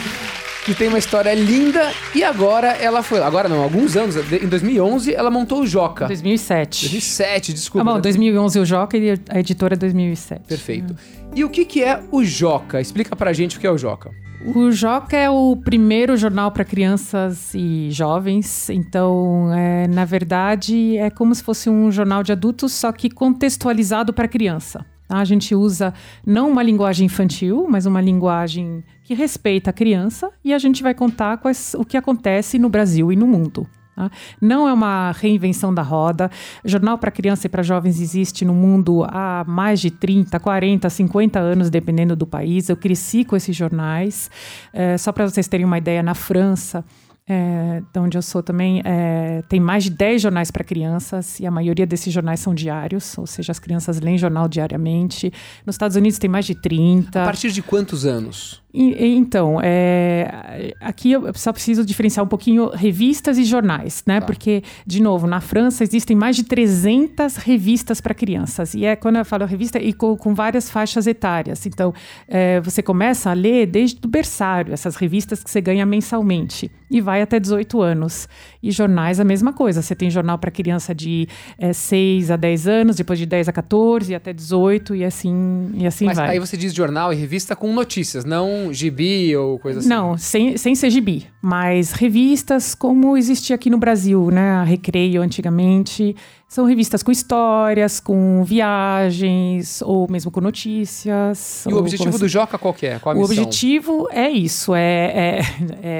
que tem uma história linda e agora ela foi, agora não, alguns anos, em 2011 ela montou o Joca. 2007. 2007, desculpa. Ah, bom, né? 2011 o Joca e a editora é 2007. Perfeito. E o que que é o Joca? Explica pra gente o que é o Joca. O Joca é o primeiro jornal para crianças e jovens. Então, é, na verdade, é como se fosse um jornal de adultos, só que contextualizado para criança. A gente usa não uma linguagem infantil, mas uma linguagem que respeita a criança e a gente vai contar quais, o que acontece no Brasil e no mundo. Tá? Não é uma reinvenção da roda. Jornal para criança e para jovens existe no mundo há mais de 30, 40, 50 anos, dependendo do país. Eu cresci com esses jornais. É, só para vocês terem uma ideia, na França, é, de onde eu sou também, é, tem mais de 10 jornais para crianças e a maioria desses jornais são diários, ou seja, as crianças leem jornal diariamente. Nos Estados Unidos tem mais de 30. A partir de quantos anos? Então, é, aqui eu só preciso diferenciar um pouquinho revistas e jornais, né? Porque, de novo, na França existem mais de 300 revistas para crianças. E é quando eu falo revista, e com, com várias faixas etárias. Então, é, você começa a ler desde o berçário, essas revistas que você ganha mensalmente. E vai até 18 anos. E jornais, a mesma coisa. Você tem jornal para criança de é, 6 a 10 anos, depois de 10 a 14, e até 18, e assim, e assim Mas vai. aí você diz jornal e revista com notícias, não gibi ou coisa assim. Não, sem, sem ser gibi, mas revistas como existia aqui no Brasil, né? A Recreio antigamente. São revistas com histórias, com viagens, ou mesmo com notícias. E o objetivo com- do Joca qual é? Qual o missão? objetivo é isso, é, é,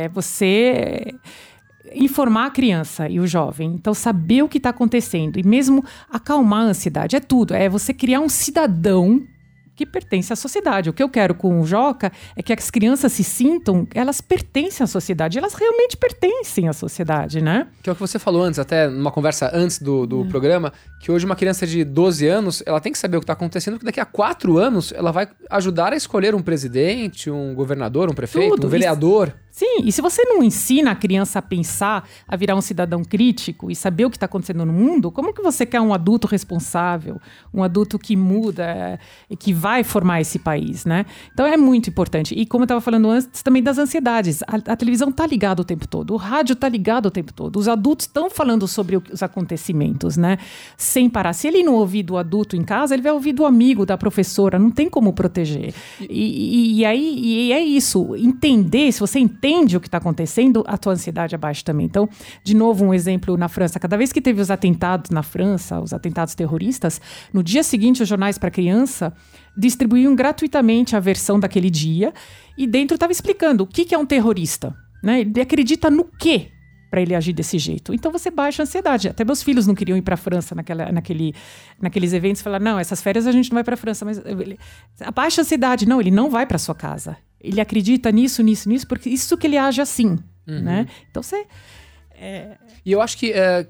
é você informar a criança e o jovem. Então, saber o que está acontecendo e mesmo acalmar a ansiedade. É tudo. É você criar um cidadão que pertence à sociedade. O que eu quero com o Joca é que as crianças se sintam, elas pertencem à sociedade, elas realmente pertencem à sociedade, né? Que é o que você falou antes, até numa conversa antes do, do programa, que hoje uma criança de 12 anos, ela tem que saber o que está acontecendo, porque daqui a 4 anos ela vai ajudar a escolher um presidente, um governador, um prefeito, Tudo, um vereador. Sim, e se você não ensina a criança a pensar, a virar um cidadão crítico e saber o que está acontecendo no mundo, como que você quer um adulto responsável, um adulto que muda é, e que vai formar esse país, né? Então é muito importante. E como eu estava falando antes, também das ansiedades. A, a televisão está ligada o tempo todo, o rádio está ligado o tempo todo, os adultos estão falando sobre os acontecimentos, né? Sem parar. Se ele não ouvir do adulto em casa, ele vai ouvir do amigo, da professora, não tem como proteger. E, e- e aí e é isso, entender, se você entende o que está acontecendo, a tua ansiedade abaixa também. Então, de novo, um exemplo na França. Cada vez que teve os atentados na França, os atentados terroristas, no dia seguinte, os jornais para criança distribuíam gratuitamente a versão daquele dia e dentro estava explicando o que, que é um terrorista. Né? Ele acredita no quê para ele agir desse jeito. Então você baixa a ansiedade. Até meus filhos não queriam ir para a França naquela, naquele, naqueles eventos. Falaram, não, essas férias a gente não vai para a França. Mas ele, abaixa a ansiedade. Não, ele não vai para sua casa. Ele acredita nisso, nisso, nisso, porque isso que ele age assim. Né? Então você... E eu acho que é,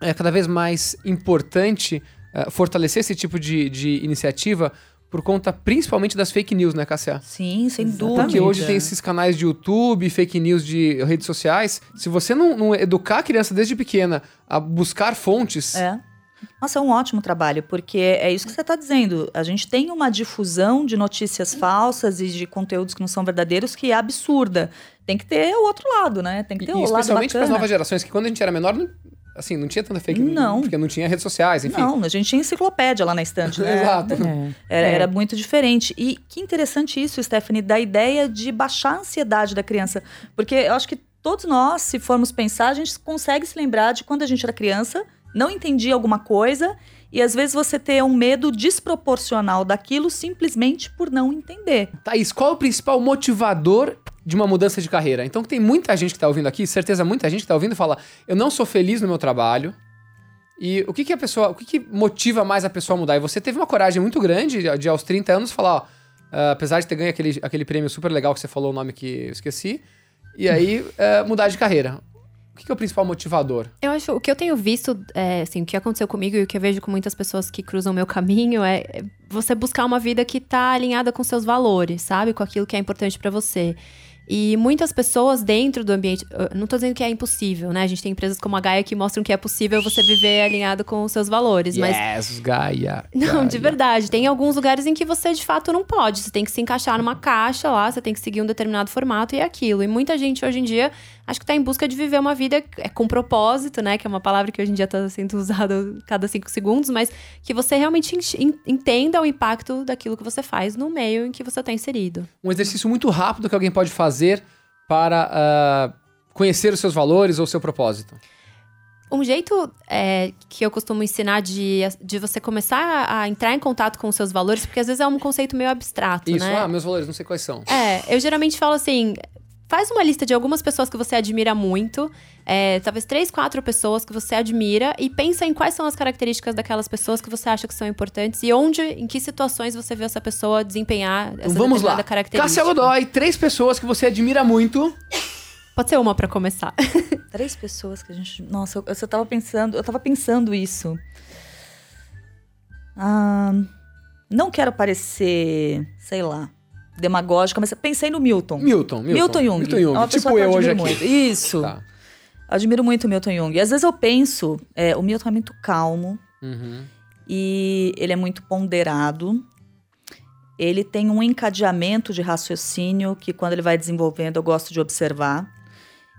é cada vez mais importante é, fortalecer esse tipo de, de iniciativa por conta principalmente das fake news, né, Cassia? Sim, sem dúvida. Porque hoje tem esses canais de YouTube, fake news de redes sociais. Se você não, não educar a criança desde pequena a buscar fontes, É. Nossa, é um ótimo trabalho, porque é isso que você está dizendo. A gente tem uma difusão de notícias falsas e de conteúdos que não são verdadeiros que é absurda. Tem que ter o outro lado, né? Tem que ter e o lado especialmente para as bacana. novas gerações, que quando a gente era menor, assim, não tinha tanta fake news, Não. porque não tinha redes sociais, enfim. Não, a gente tinha enciclopédia lá na estante, né? Exato. É. Era, É. era muito diferente. E que interessante isso, Stephanie, da ideia de baixar a ansiedade da criança. Porque eu acho que todos nós, se formos pensar, a gente consegue se lembrar de quando a gente era criança, não entendia alguma coisa, e às vezes você ter um medo desproporcional daquilo simplesmente por não entender. Thaís, qual é o principal motivador de uma mudança de carreira? Então tem muita gente que tá ouvindo aqui, certeza muita gente que tá ouvindo fala, eu não sou feliz no meu trabalho. E o que que a pessoa, o que que motiva mais a pessoa a mudar? E você teve uma coragem muito grande de, de aos 30 anos falar, ó, ah, apesar de ter ganho aquele, aquele prêmio super legal que você falou o nome que eu esqueci, e aí ah, mudar de carreira. O que que é o principal motivador? Eu acho, o que eu tenho visto, é, assim, o que aconteceu comigo e o que eu vejo com muitas pessoas que cruzam o meu caminho é é você buscar uma vida que tá alinhada com seus valores, sabe? Com aquilo que é importante pra você. E muitas pessoas dentro do ambiente. Não tô dizendo que é impossível, né? A gente tem empresas como a Gaia que mostram que é possível você viver alinhado com os seus valores. Mas Yes, Gaia. não, de verdade. Tem alguns lugares em que você de fato não pode. Você tem que se encaixar numa caixa lá, você tem que seguir um determinado formato e é aquilo. E muita gente hoje em dia acho que tá em busca de viver uma vida é, com propósito, né? Que é uma palavra que hoje em dia tá sendo usada cada cinco segundos, mas que você realmente en- en- entenda o impacto daquilo que você faz no meio em que você tá inserido. Um exercício muito rápido que alguém pode fazer para ah, conhecer os seus valores ou seu propósito. Um jeito é, que eu costumo ensinar de, de você começar a entrar em contato com os seus valores, porque às vezes é um conceito meio abstrato, Isso, né? ah, meus valores, não sei quais são. É, eu geralmente falo assim: faz uma lista de algumas pessoas que você admira muito, é, talvez três, quatro pessoas que você admira, e pensa em quais são as características daquelas pessoas que você acha que são importantes e onde, em que situações você vê essa pessoa desempenhar essa Então vamos lá. característica. Cássia Godoy, três pessoas que você admira muito. Pode ser uma pra começar. Três pessoas que a gente. Nossa, eu, eu só tava pensando. Eu tava pensando isso. Ah, não quero parecer, sei lá, demagógica, mas pensei no Milton. Milton, Milton. Milton Jung. Milton Jung, É uma tipo que eu hoje admiro aqui. muito. Isso. Tá. Admiro muito o Milton Jung. E às vezes eu penso, é, o Milton é muito calmo Uhum. e ele é muito ponderado. Ele tem um encadeamento de raciocínio que, quando ele vai desenvolvendo, eu gosto de observar.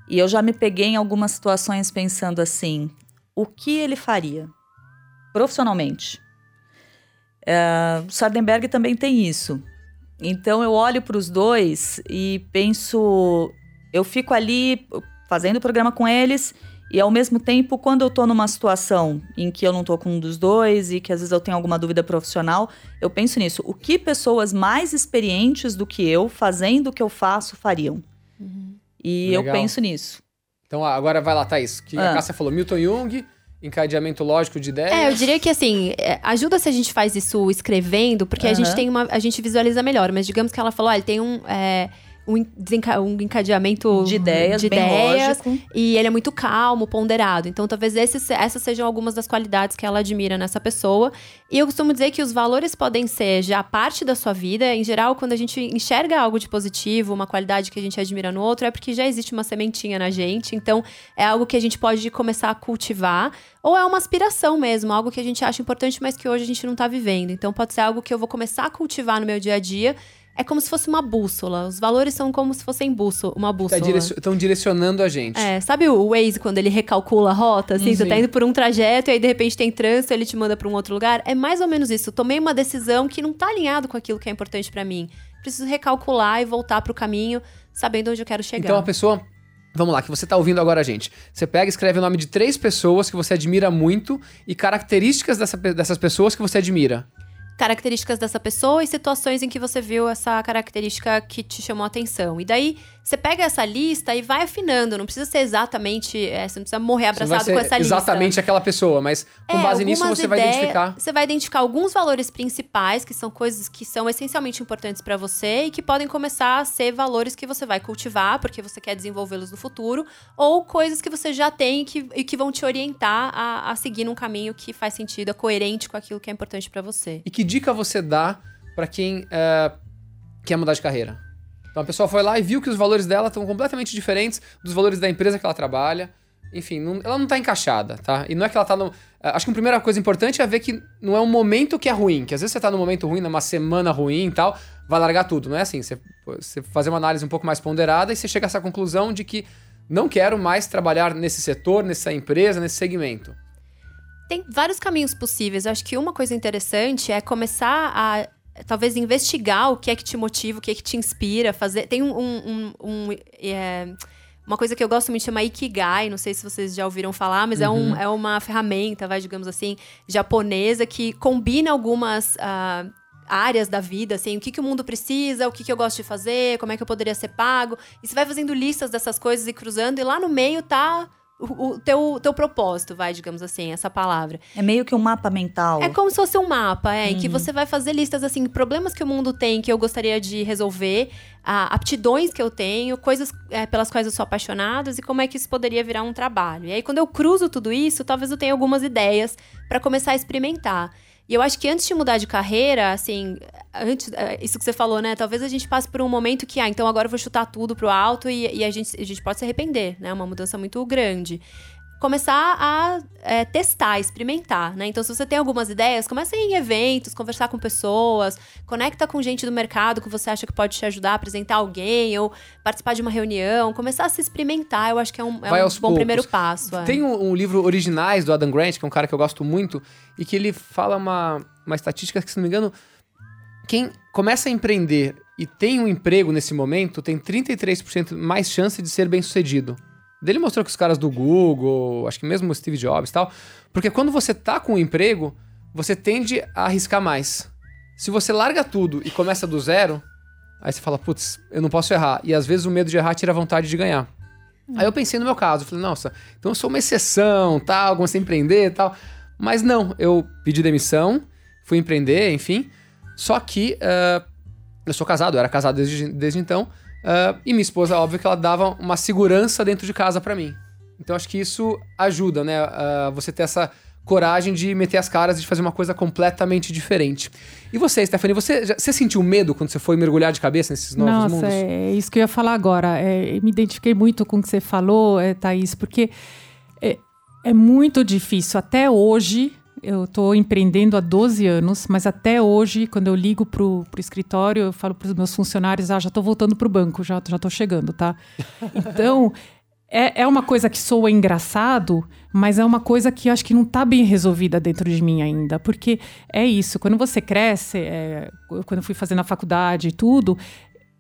E eu já me peguei em algumas situações pensando assim: o que ele faria profissionalmente? O Sardenberg também tem isso. Então eu olho para os dois e penso, eu fico ali fazendo o programa com eles e ao mesmo tempo, quando eu tô numa situação em que eu não tô com um dos dois e que às vezes eu tenho alguma dúvida profissional, eu penso nisso. O que pessoas mais experientes do que eu, fazendo o que eu faço, fariam? E eu Legal. penso nisso. Então agora vai lá, Thaís. Que a Ah. Cássia falou Milton Jung, encadeamento lógico de ideias. É, eu diria que assim, é, ajuda se a gente faz isso escrevendo, porque a gente tem uma. A gente visualiza melhor. Mas digamos que ela falou, olha, ele tem um. é, um, en- desenca- um encadeamento De ideias, de bem ideias lógico. e ele é muito calmo, ponderado. Então, talvez esses, essas sejam algumas das qualidades que ela admira nessa pessoa. E eu costumo dizer que os valores podem ser já parte da sua vida. Em geral, quando a gente enxerga algo de positivo, uma qualidade que a gente admira no outro, é porque já existe uma sementinha na gente. Então, é algo que a gente pode começar a cultivar. Ou é uma aspiração mesmo, algo que a gente acha importante, mas que hoje a gente não tá vivendo. Então, pode ser algo que eu vou começar a cultivar no meu dia a dia. É como se fosse uma bússola. Os valores são como se fossem bússola, uma bússola. Estão direcionando a gente. É, sabe o Waze quando ele recalcula a rota? Assim, você tá indo por um trajeto e aí de repente tem trânsito, ele te manda pra um outro lugar? É mais ou menos isso. Eu tomei uma decisão que não tá alinhado com aquilo que é importante pra mim. Preciso recalcular e voltar pro caminho, sabendo onde eu quero chegar. Então a pessoa. Vamos lá, que você tá ouvindo agora a gente. Você pega e escreve o nome de três pessoas que você admira muito e características dessa dessas pessoas que você admira. Características dessa pessoa e situações em que você viu essa característica que te chamou a atenção. E daí você pega essa lista e vai afinando. Não precisa ser exatamente. é, você não precisa morrer vai abraçado com essa lista. exatamente aquela pessoa, mas com É, base nisso você vai ideias- identificar. Você vai identificar alguns valores principais, que são coisas que são essencialmente importantes pra você e que podem começar a ser valores que você vai cultivar, porque você quer desenvolvê-los no futuro, ou coisas que você já tem e que, e que vão te orientar a, a seguir num caminho que faz sentido, é coerente com aquilo que é importante pra você. E que dica você dá pra quem é, quer mudar de carreira? Então a pessoa foi lá e viu que os valores dela estão completamente diferentes dos valores da empresa que ela trabalha. Enfim, não- ela não tá encaixada, tá? E não é que ela tá no. é, Acho que a primeira coisa importante é ver que não é um momento que é ruim, que às vezes você tá num momento ruim, numa semana ruim e tal, vai largar tudo. Não é assim. Você, você fazer uma análise um pouco mais ponderada e você chega a essa conclusão de que não quero mais trabalhar nesse setor, nessa empresa, nesse segmento. Tem vários caminhos possíveis. Eu acho que uma coisa interessante é começar a talvez investigar o que é que te motiva, o que é que te inspira, fazer. Tem um, um- um- é, uma coisa que eu gosto muito chama Ikigai, não sei se vocês já ouviram falar, mas é, um, é uma ferramenta, vai, digamos assim, japonesa que combina algumas ah, áreas da vida, assim, o que, que o mundo precisa, o que, que eu gosto de fazer, como é que eu poderia ser pago. E você vai fazendo listas dessas coisas e cruzando, e lá no meio tá o, o teu, teu propósito, vai, digamos assim, essa palavra. É meio que um mapa mental. É como se fosse um mapa, é, em que você vai fazer listas assim, problemas que o mundo tem que eu gostaria de resolver, ah, aptidões que eu tenho, coisas é, pelas quais eu sou apaixonada e como é que isso poderia virar um trabalho. E aí, quando eu cruzo tudo isso, talvez eu tenha algumas ideias para começar a experimentar. E eu acho que antes de mudar de carreira, assim, antes, é, isso que você falou, né? Talvez a gente passe por um momento que, ah, então agora eu vou chutar tudo pro alto e, e a, gente, a gente pode se arrepender, né? Uma mudança muito grande começar a é, testar, experimentar, né? Então, se você tem algumas ideias, comece em eventos, conversar com pessoas, conecta com gente do mercado que você acha que pode te ajudar a apresentar alguém ou participar de uma reunião, começar a se experimentar, eu acho que é um, é um bom poucos. primeiro passo. É. Tem um, um, livro Originais do Adam Grant, que é um cara que eu gosto muito, e que ele fala uma, uma estatística que, se não me engano, quem começa a empreender e tem um emprego nesse momento tem 33% mais chance de ser bem sucedido. Ele mostrou que os caras do Google, acho que mesmo o Steve Jobs e tal, porque quando você tá com um emprego, você tende a arriscar mais. Se você larga tudo e começa do zero, aí você fala, putz, eu não posso errar. E às vezes o medo de errar tira a vontade de ganhar. Aí eu pensei no meu caso, falei, nossa, então eu sou uma exceção, tal, comecei a empreender e tal. Mas não, eu pedi demissão, fui empreender, enfim. Só que uh, eu sou casado, eu era casado desde, desde então. Uh, e minha esposa, óbvio que ela dava uma segurança dentro de casa para mim. Então acho que isso ajuda, né? Uh, você ter essa coragem de meter as caras e de fazer uma coisa completamente diferente. E você, Stephanie, você, já, você sentiu medo quando você foi mergulhar de cabeça nesses novos Nossa, mundos? é isso que eu ia falar agora. É, me identifiquei muito com o que você falou, é, Thaís, porque é, é muito difícil. Até hoje, eu estou empreendendo há 12 anos, mas até hoje, quando eu ligo para o escritório, eu falo para os meus funcionários: ah, já estou voltando para o banco, já estou chegando, tá? Então, é, é uma coisa que soa engraçado, mas é uma coisa que eu acho que não está bem resolvida dentro de mim ainda. Porque é isso, quando você cresce, é, quando eu fui fazendo a faculdade e tudo,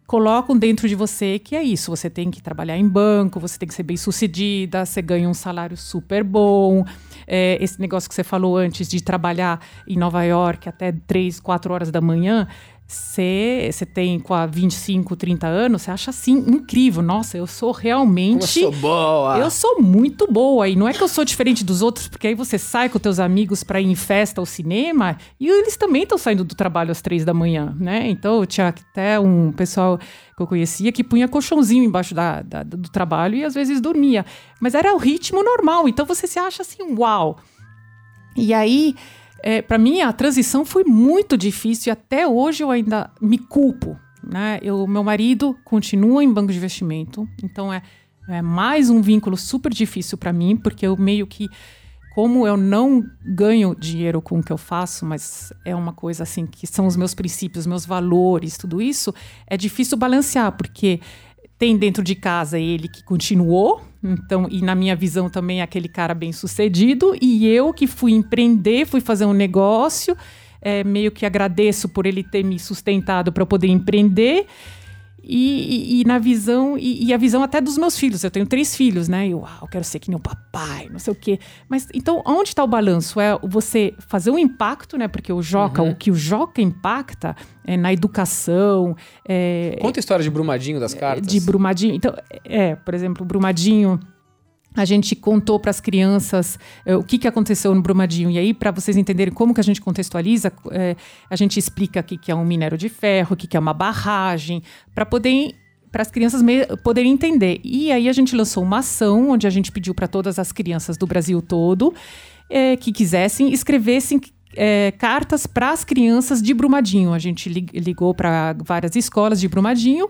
colocam dentro de você que é isso. Você tem que trabalhar em banco, você tem que ser bem sucedida, você ganha um salário super bom é, esse negócio que você falou antes de trabalhar em Nova York até 3, 4 horas da manhã, você tem com a 25, 30 anos, você acha assim incrível. Nossa, eu sou realmente. Eu sou boa. Eu sou muito boa. E não é que eu sou diferente dos outros, porque aí você sai com teus amigos para ir em festa ao cinema e eles também estão saindo do trabalho às três da manhã, né? Então tinha até um pessoal que eu conhecia que punha colchãozinho embaixo da, da, do trabalho e às vezes dormia. Mas era o ritmo normal. Então você se acha assim, uau. E aí é, para mim a transição foi muito difícil e até hoje eu ainda me culpo. Né? Eu, meu marido continua em banco de investimento, então é, é mais um vínculo super difícil para mim, porque eu meio que como eu não ganho dinheiro com o que eu faço, mas é uma coisa assim que são os meus princípios, meus valores, tudo isso, é difícil balancear, porque tem dentro de casa ele que continuou, então, e na minha visão também é aquele cara bem sucedido, e eu que fui empreender, fui fazer um negócio, é, meio que agradeço por ele ter me sustentado para poder empreender. E, e, e, na visão, e, e, a visão até dos meus filhos. Eu tenho três filhos, né? Eu, ah, eu quero ser que nem o papai, não sei o quê. Mas então, onde está o balanço? É você fazer um impacto, né? Porque o Joca, uhum. o que o Joca impacta é na educação. É, Conta a história de Brumadinho das cartas. De Brumadinho. Então, é, por exemplo, Brumadinho a gente contou para as crianças uh, o que, que aconteceu no Brumadinho. E aí, para vocês entenderem como que a gente contextualiza, uh, a gente explica o que, que é um minério de ferro, o que, que é uma barragem, para poder para as crianças poderem entender. E aí a gente lançou uma ação onde a gente pediu para todas as crianças do Brasil todo eh, que quisessem escrevessem cartas para as crianças de Brumadinho. A gente ligou para várias escolas de Brumadinho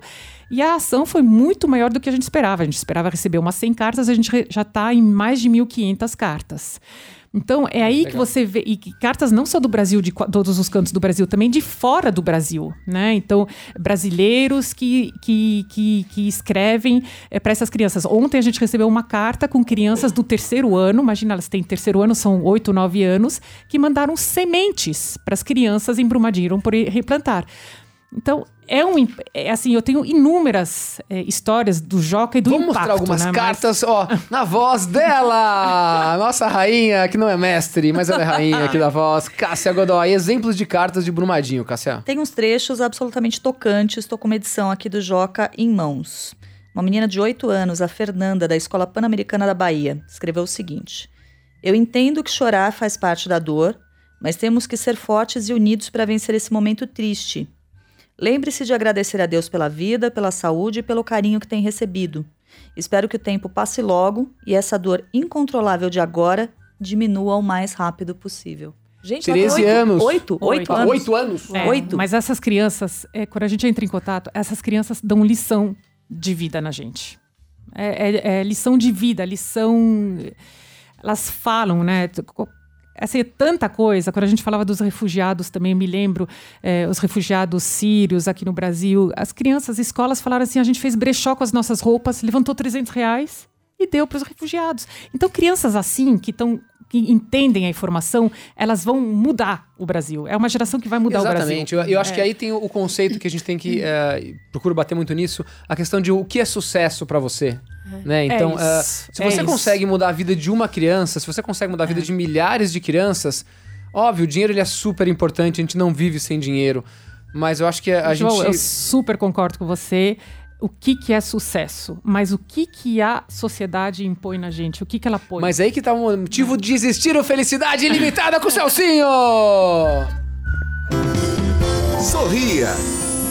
e a ação foi muito maior do que a gente esperava. A gente esperava receber umas 100 cartas, a gente já está em mais de 1.500 cartas. Então, é aí Legal. que você vê. E cartas não só do Brasil, de todos os cantos do Brasil, também de fora do Brasil. Né? Então, brasileiros que, que, que, que escrevem é, para essas crianças. Ontem a gente recebeu uma carta com crianças do terceiro ano, imagina, elas têm terceiro ano, são oito, nove anos, que mandaram sementes para as crianças em Brumadinho por replantar. Então, é um. É assim, eu tenho inúmeras é, histórias do Joca e do Vamos impacto. mostrar algumas né? cartas, mas... ó, na voz dela! Nossa rainha, que não é mestre, mas ela é rainha aqui da voz. Cássia Godoy, exemplos de cartas de Brumadinho, Cássia. Tem uns trechos absolutamente tocantes. Estou com uma edição aqui do Joca em mãos. Uma menina de 8 anos, a Fernanda, da Escola Pan-Americana da Bahia, escreveu o seguinte: Eu entendo que chorar faz parte da dor, mas temos que ser fortes e unidos para vencer esse momento triste Lembre-se de agradecer a Deus pela vida, pela saúde e pelo carinho que tem recebido. Espero que o tempo passe logo e essa dor incontrolável de agora diminua o mais rápido possível. Gente, ela tem 13 oito- anos. Oito? Oito Oito. anos. Oito anos? É, Oito. Mas essas crianças, é, quando a gente entra em contato, essas crianças dão lição de vida na gente. É, é- é lição de vida, lição. Elas falam, né? Assim, tanta coisa. Quando a gente falava dos refugiados também, me lembro, é, os refugiados sírios aqui no Brasil. As crianças, escolas falaram assim: a gente fez brechó com as nossas roupas, levantou 300 reais e deu para os refugiados. Então, crianças assim, que estão. Que entendem a informação, elas vão mudar o Brasil. É uma geração que vai mudar Exatamente. o Eu, Brasil. eu acho que aí tem o, conceito que a gente tem que. eh, procuro bater muito nisso, a questão de o que é sucesso pra você. Né? Então, isso, eh, se é você isso. consegue mudar a vida de uma criança, se você consegue mudar a vida de milhares de crianças, óbvio, o dinheiro ele é super importante, a gente não vive sem dinheiro. Mas eu acho que a, a João, gente. eu super concordo com você. O que, que é sucesso? Mas o que, que a sociedade impõe na gente? O que, que ela põe? Mas aí que tá o motivo de existir o Felicidade Ilimitada com o Celcinho! Sorria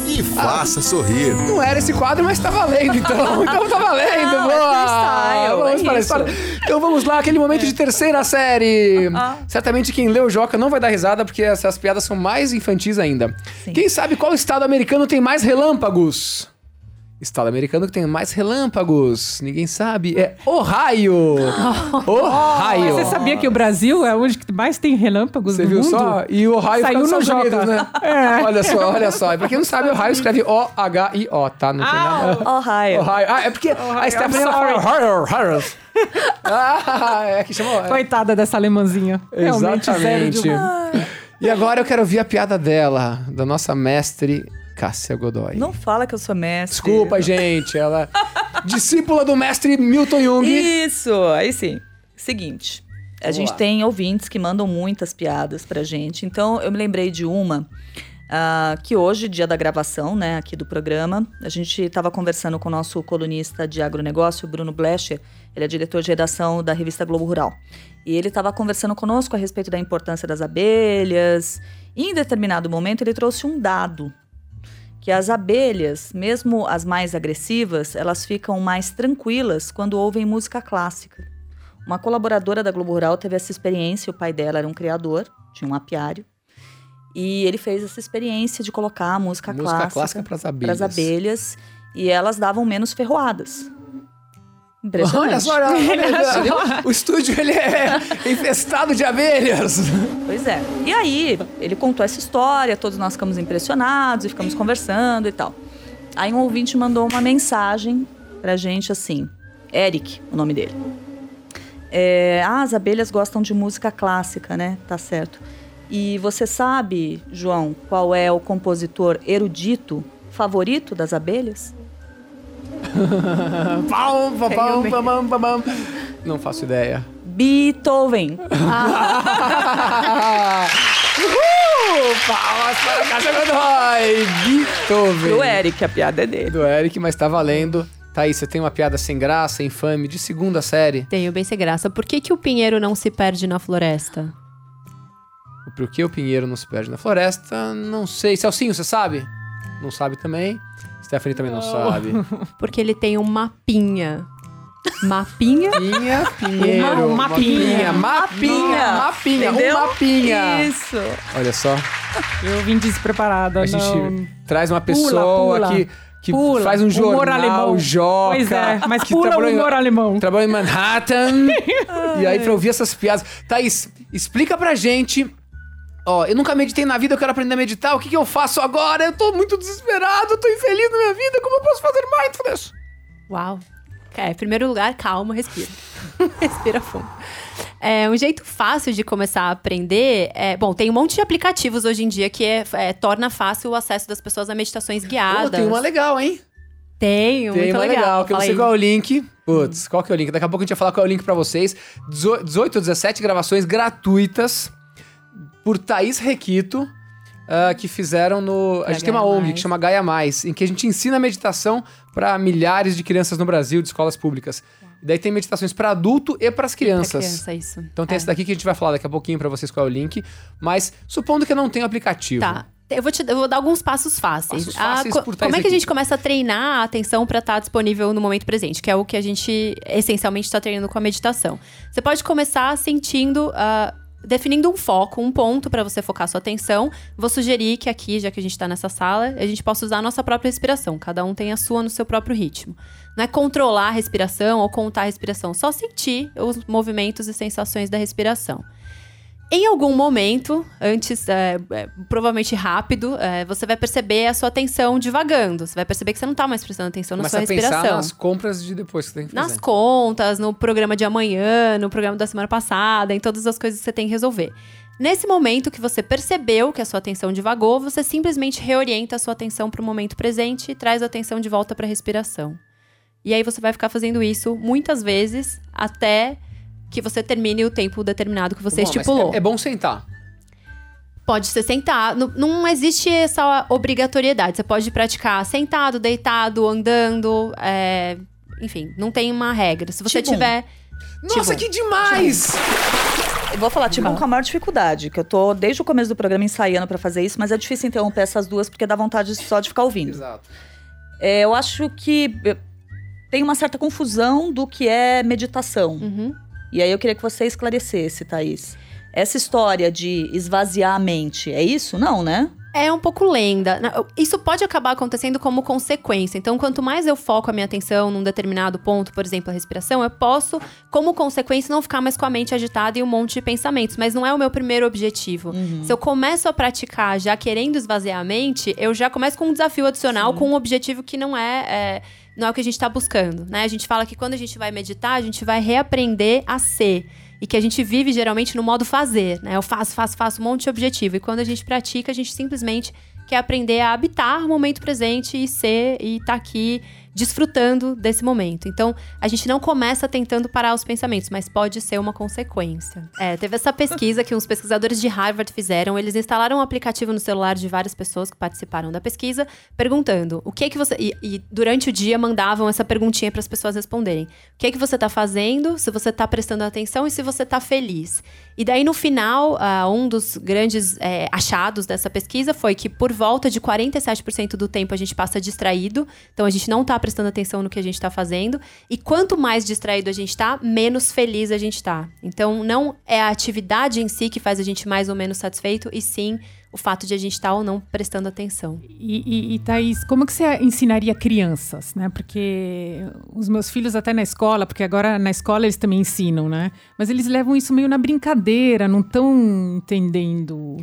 e faça sorrir. Não era esse quadro, mas tá valendo então. Então tá valendo, é boa! freestyle, vamos é para a isso. história. Então vamos lá, aquele momento de terceira série. Certamente quem leu o Joca não vai dar risada, porque essas piadas são mais infantis ainda. Sim. Quem sabe qual estado americano tem mais relâmpagos? Estado americano que tem mais relâmpagos. Ninguém sabe. É Ohio! Ohio! Você sabia que o Brasil é onde que mais tem relâmpagos Você no viu mundo? só? E o Ohio Saiu fica nos no Estados. Unidos, né? É. Olha só, olha só. E pra quem não sabe, Ohio escreve O-H-I-O, tá? Não tem nada. Ohio. Ohio. Ah, é porque a Stephanie fala Ohio, Ohio. Ah, é que chamou. Coitada dessa alemãzinha. Realmente zero de... Exatamente. E agora eu quero ouvir a piada dela, da nossa mestre Cássia Godoy. Não fala que eu sou mestre. Desculpa, gente. Ela discípula do mestre Milton Jung. Isso, aí sim. Seguinte, a Vamos gente lá. tem ouvintes que mandam muitas piadas pra gente. Então, eu me lembrei de uma ah, que hoje, dia da gravação, né, aqui do programa, a gente estava conversando com o nosso colunista de agronegócio, Bruno Blecher. Ele é diretor de redação da revista Globo Rural. E ele estava conversando conosco a respeito da importância das abelhas. E, em determinado momento, ele trouxe um dado que as abelhas, mesmo as mais agressivas, elas ficam mais tranquilas quando ouvem música clássica. Uma colaboradora da Globo Rural teve essa experiência, o pai dela era um criador, tinha um apiário, e ele fez essa experiência de colocar a música, Música clássica, clássica pras abelhas. pras abelhas, e elas davam menos ferroadas. Impressionante. Olha só, olha, olha, o estúdio ele é infestado de abelhas. Pois é. E aí, ele contou essa história, todos nós ficamos impressionados e ficamos conversando e tal. Aí um ouvinte mandou uma mensagem pra gente assim, Eric, o nome dele. É, ah, as abelhas gostam de música clássica, né? Tá certo. E você sabe, João, qual é o compositor erudito favorito das abelhas? Pam, pam, pam, pam, pam, pam, pam. Não faço ideia. Beethoven. Uhul! Palmas para a Cássia Godoy! Beethoven. Do Eric, a piada é dele. Do Eric, mas tá valendo. Thaís, você tem uma piada sem graça, infame, de segunda série. Tenho bem sem graça. Por que, que o pinheiro não se perde na floresta? Por que o pinheiro não se perde na floresta? Não sei. Celcinho, você sabe? Não sabe também. Stephanie também não sabe. Porque ele tem um mapinha. Mapinha? Pinha, pinheiro. Um mapinha. Mapinha, mapinha, Entendeu? um mapinha. Isso. Olha só, Eu vim despreparada. a gente não. traz uma Pula, pessoa pula. que, que Pula. faz um Humor jornal, alemão. joca. Pois é, mas que pula o trabalhou em- humor alemão. Trabalha em Manhattan. e aí, pra ouvir essas piadas. Thaís, explica pra gente. Ó, eu nunca meditei na vida, eu quero aprender a meditar. O que, que eu faço agora? Eu tô muito desesperado, eu tô infeliz na minha vida. Como eu posso fazer mindfulness? Uau. É, em primeiro lugar, calma, respira. respira fundo. É, um jeito fácil de começar a aprender é. Bom, tem um monte de aplicativos hoje em dia que é, é, torna fácil o acesso das pessoas a meditações guiadas. Pô, tem uma legal, hein? Tem, Tem uma legal. legal, que eu não sei qual é o link. Putz, qual que é o link? Daqui a pouco a gente vai falar qual é o link pra vocês. 18 ou 17 gravações gratuitas por Thaís Requito, ah, que fizeram no... A gente tem uma ONG Mais. que chama Gaia Mais, em que a gente ensina meditação pra milhares de crianças no Brasil, de escolas públicas. E daí tem meditações pra adulto e pras Pra crianças. criança, isso. Então tem É. esse daqui que a gente vai falar daqui a pouquinho pra vocês qual é o link. Mas supondo que eu não tenho aplicativo. Tá. Eu vou, te, eu vou dar alguns passos fáceis. Passos fáceis co- como é que a gente começa a treinar a atenção para estar disponível no momento presente? Que é o que a gente essencialmente está treinando com a meditação. Você pode começar sentindo ah, definindo um foco, um ponto para você focar sua atenção, vou sugerir que aqui, já que a gente está nessa sala, a gente possa usar a nossa própria respiração. Cada um tem a sua no seu próprio ritmo. Não é controlar a respiração ou contar a respiração, só sentir os movimentos e sensações da respiração. Em algum momento, antes, é, é, provavelmente rápido, é, você vai perceber a sua atenção divagando. Você vai perceber que você não está mais prestando atenção Começa na sua respiração. Pensar nas compras de depois que você tem que fazer. Nas contas, no programa de amanhã, no programa da semana passada, em todas as coisas que você tem que resolver. Nesse momento que você percebeu que a sua atenção divagou, você simplesmente reorienta a sua atenção para o momento presente e traz a atenção de volta para a respiração. E aí você vai ficar fazendo isso muitas vezes até que você termine o tempo determinado que você bom, estipulou. É, é, bom sentar. Pode ser sentado. Não, não, existe essa obrigatoriedade. Você pode praticar sentado, deitado, andando. É... Enfim, não tem uma regra. Se você tiver. Nossa, que demais! Eu vou falar, tipo, com a maior dificuldade, que eu tô desde o começo do programa ensaiando para fazer isso, mas é difícil interromper essas duas porque dá vontade só de ficar ouvindo. Exato. É, eu acho que tem uma certa confusão do que é meditação. Uhum. E aí eu queria que você esclarecesse, Thaís. Essa história de esvaziar a mente, é isso? Não, né? É um pouco lenda. Isso pode acabar acontecendo como consequência. Então, quanto mais eu foco a minha atenção num determinado ponto, por exemplo, a respiração, eu posso, como consequência, não ficar mais com a mente agitada e um monte de pensamentos. Mas não é o meu primeiro objetivo. Uhum. Se eu começo a praticar já querendo esvaziar a mente, eu já começo com um desafio adicional, Sim. com um objetivo que não é, é não é o que a gente está buscando, né? A gente fala que quando a gente vai meditar, a gente vai reaprender a ser. E que a gente vive geralmente no modo fazer, né? Eu faço, faço, faço um monte de objetivo. E quando a gente pratica, a gente simplesmente quer aprender a habitar o momento presente e ser e estar tá aqui desfrutando desse momento. Então, a gente não começa tentando parar os pensamentos, mas pode ser uma consequência. É, teve essa pesquisa que uns pesquisadores de Harvard fizeram. Eles instalaram um aplicativo no celular de várias pessoas que participaram da pesquisa, perguntando o que é que você. E, e durante o dia mandavam essa perguntinha para as pessoas responderem: o que é que você está fazendo, se você está prestando atenção e se você está feliz. E daí, no final, uh, um dos grandes é, achados dessa pesquisa foi que por volta de 47% do tempo a gente passa distraído, então a gente não está prestando atenção no que a gente está fazendo. E quanto mais distraído a gente está, menos feliz a gente está. Então, não é a atividade em si que faz a gente mais ou menos satisfeito, e sim o fato de a gente estar tá ou não prestando atenção. E, e, e Thaís, como que você ensinaria crianças, né? Porque os meus filhos até na escola, porque agora na escola eles também ensinam, né? Mas eles levam isso meio na brincadeira, não estão entendendo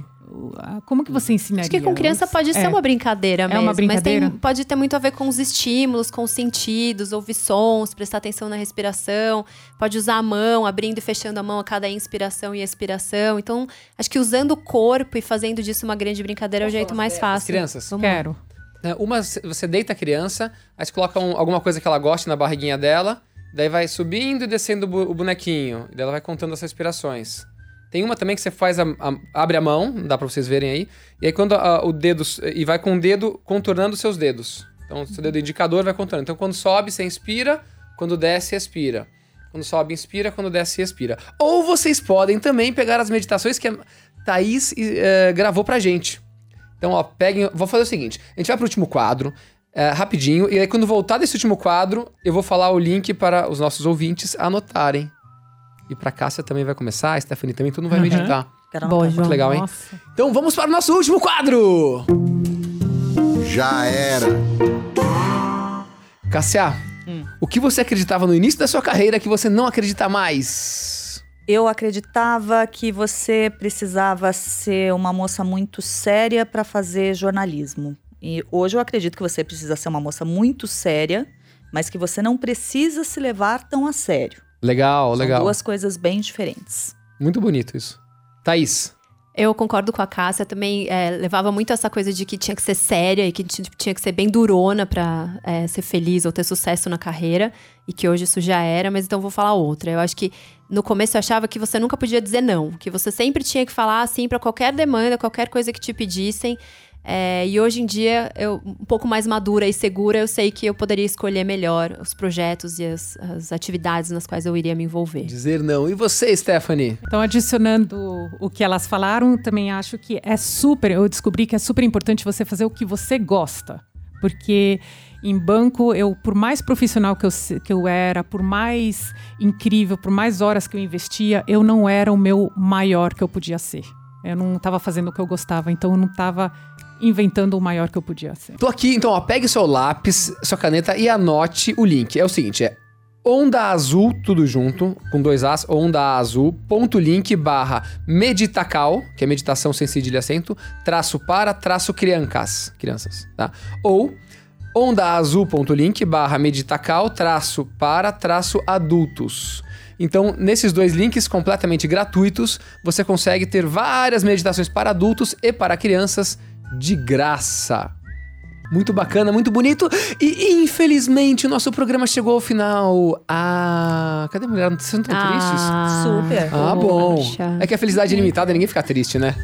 como que você ensinaria? Acho que com criança pode ser é. uma brincadeira mesmo. É uma brincadeira? Mas tem, pode ter muito a ver com os estímulos, com os sentidos, ouvir sons, prestar atenção na respiração. Pode usar a mão, abrindo e fechando a mão a cada inspiração e expiração. Então, acho que usando o corpo e fazendo disso uma grande brincadeira é o jeito mais fácil. As crianças? Vamos Quero. É, uma, você deita a criança, aí você coloca um, alguma coisa que ela goste na barriguinha dela, daí vai subindo e descendo o bonequinho, e daí ela vai contando as respirações. Tem uma também que você faz a, a, abre a mão, dá para vocês verem aí. E aí quando a, o dedo e vai com o dedo contornando seus dedos. Então seu dedo indicador vai contornando. Então quando sobe, você inspira, quando desce, expira. Quando sobe, inspira, quando desce, expira. Ou vocês podem também pegar as meditações que a Thaís uh, gravou pra gente. Então, ó, peguem. Vou fazer o seguinte: a gente vai pro último quadro, uh, rapidinho, e aí quando voltar desse último quadro, eu vou falar o link para os nossos ouvintes anotarem. E pra Cássia também vai começar, a Stephanie também, todo mundo vai uhum. meditar. Boa, João. legal, hein? Nossa. Então vamos para o nosso último quadro! Já era. Cássia, hum. o que você acreditava no início da sua carreira que você não acredita mais? Eu acreditava que você precisava ser uma moça muito séria para fazer jornalismo. E hoje eu acredito que você precisa ser uma moça muito séria, mas que você não precisa se levar tão a sério. Legal, São legal. duas coisas bem diferentes. Muito bonito isso. Thaís. Eu concordo com a Cássia, também é, levava muito essa coisa de que tinha que ser séria e que tinha que ser bem durona para é, ser feliz ou ter sucesso na carreira, e que hoje isso já era, mas então vou falar outra. Eu acho que no começo eu achava que você nunca podia dizer não, que você sempre tinha que falar assim para qualquer demanda, qualquer coisa que te pedissem, é, e hoje em dia, eu um pouco mais madura e segura, eu sei que eu poderia escolher melhor os projetos e as, as atividades nas quais eu iria me envolver. Dizer não. E você, Stephanie? Então, adicionando o que elas falaram, também acho que é super. Eu descobri que é super importante você fazer o que você gosta. Porque em banco, eu, por mais profissional que eu, que eu era, por mais incrível, por mais horas que eu investia, eu não era o meu maior que eu podia ser. Eu não estava fazendo o que eu gostava, então eu não estava inventando o maior que eu podia ser. Tô aqui, então, ó, pegue seu lápis, sua caneta e anote o link. É o seguinte, é onda azul, tudo junto, com dois As, onda azul, ponto link barra meditacal, que é meditação sem cedilha acento, traço para, traço criancas, crianças, tá? Ou ondaazul.link barra meditacal, traço para, traço adultos. Então, nesses dois links completamente gratuitos, você consegue ter várias meditações para adultos e para crianças de graça. Muito bacana, muito bonito. E infelizmente o nosso programa chegou ao final. Ah, cadê a mulher? Vocês não estão Ah, tristes? Super. Ah, bom. Poxa. É que a felicidade é limitada, ninguém fica triste, né?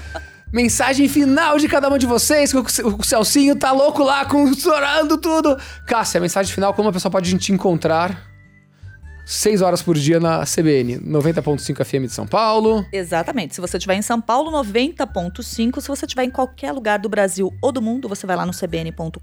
Mensagem final de cada um de vocês. que o Celcinho tá louco lá, com, chorando tudo. Cássia, mensagem final: como a pessoa pode te encontrar 6 horas por dia na CBN, 90.5 FM de São Paulo. Exatamente. Se você estiver em São Paulo, 90.5. Se você estiver em qualquer lugar do Brasil ou do mundo, você vai lá no cbn.com.br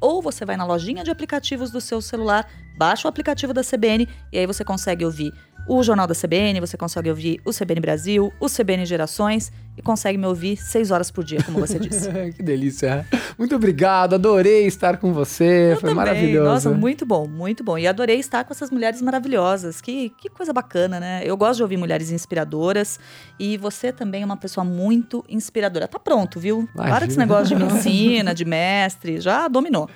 ou você vai na lojinha de aplicativos do seu celular, baixa o aplicativo da CBN e aí você consegue ouvir o Jornal da CBN, você consegue ouvir o CBN Brasil, o CBN Gerações e consegue me ouvir seis horas por dia, como você disse. que delícia. Muito obrigado, adorei estar com você. Eu Foi também. maravilhoso. Nossa, muito bom, muito bom. E adorei estar com essas mulheres maravilhosas. Que, que coisa bacana, né? Eu gosto de ouvir mulheres inspiradoras. E você também é uma pessoa muito inspiradora. Tá pronto, viu? Para Imagina. com esse negócio de medicina, de mestre. Já dominou.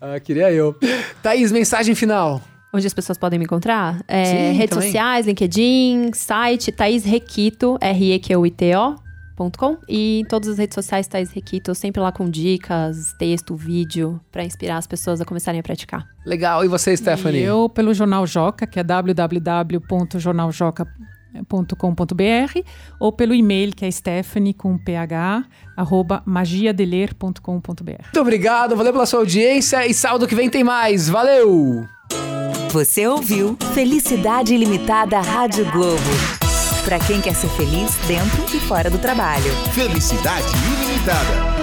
Ah, queria eu. Thaís, mensagem final. Onde as pessoas podem me encontrar? É, Sim, redes também. sociais, LinkedIn, site, Thaís Requito, R-E-Q-U-I-T-O. ponto com. E em todas as redes sociais, Thaís Requito, sempre lá com dicas, texto, vídeo, pra inspirar as pessoas a começarem a praticar. Legal. E você, Stephanie? E eu pelo Jornal Joca, que é www.jornaljoca.com.br ou pelo e-mail que é stephanie com ph arroba magiadeler.com.br. Muito obrigado, valeu pela sua audiência e sábado que vem tem mais. Valeu! Você ouviu Felicidade Ilimitada Rádio Globo. Para quem quer ser feliz dentro e fora do trabalho. Felicidade ilimitada.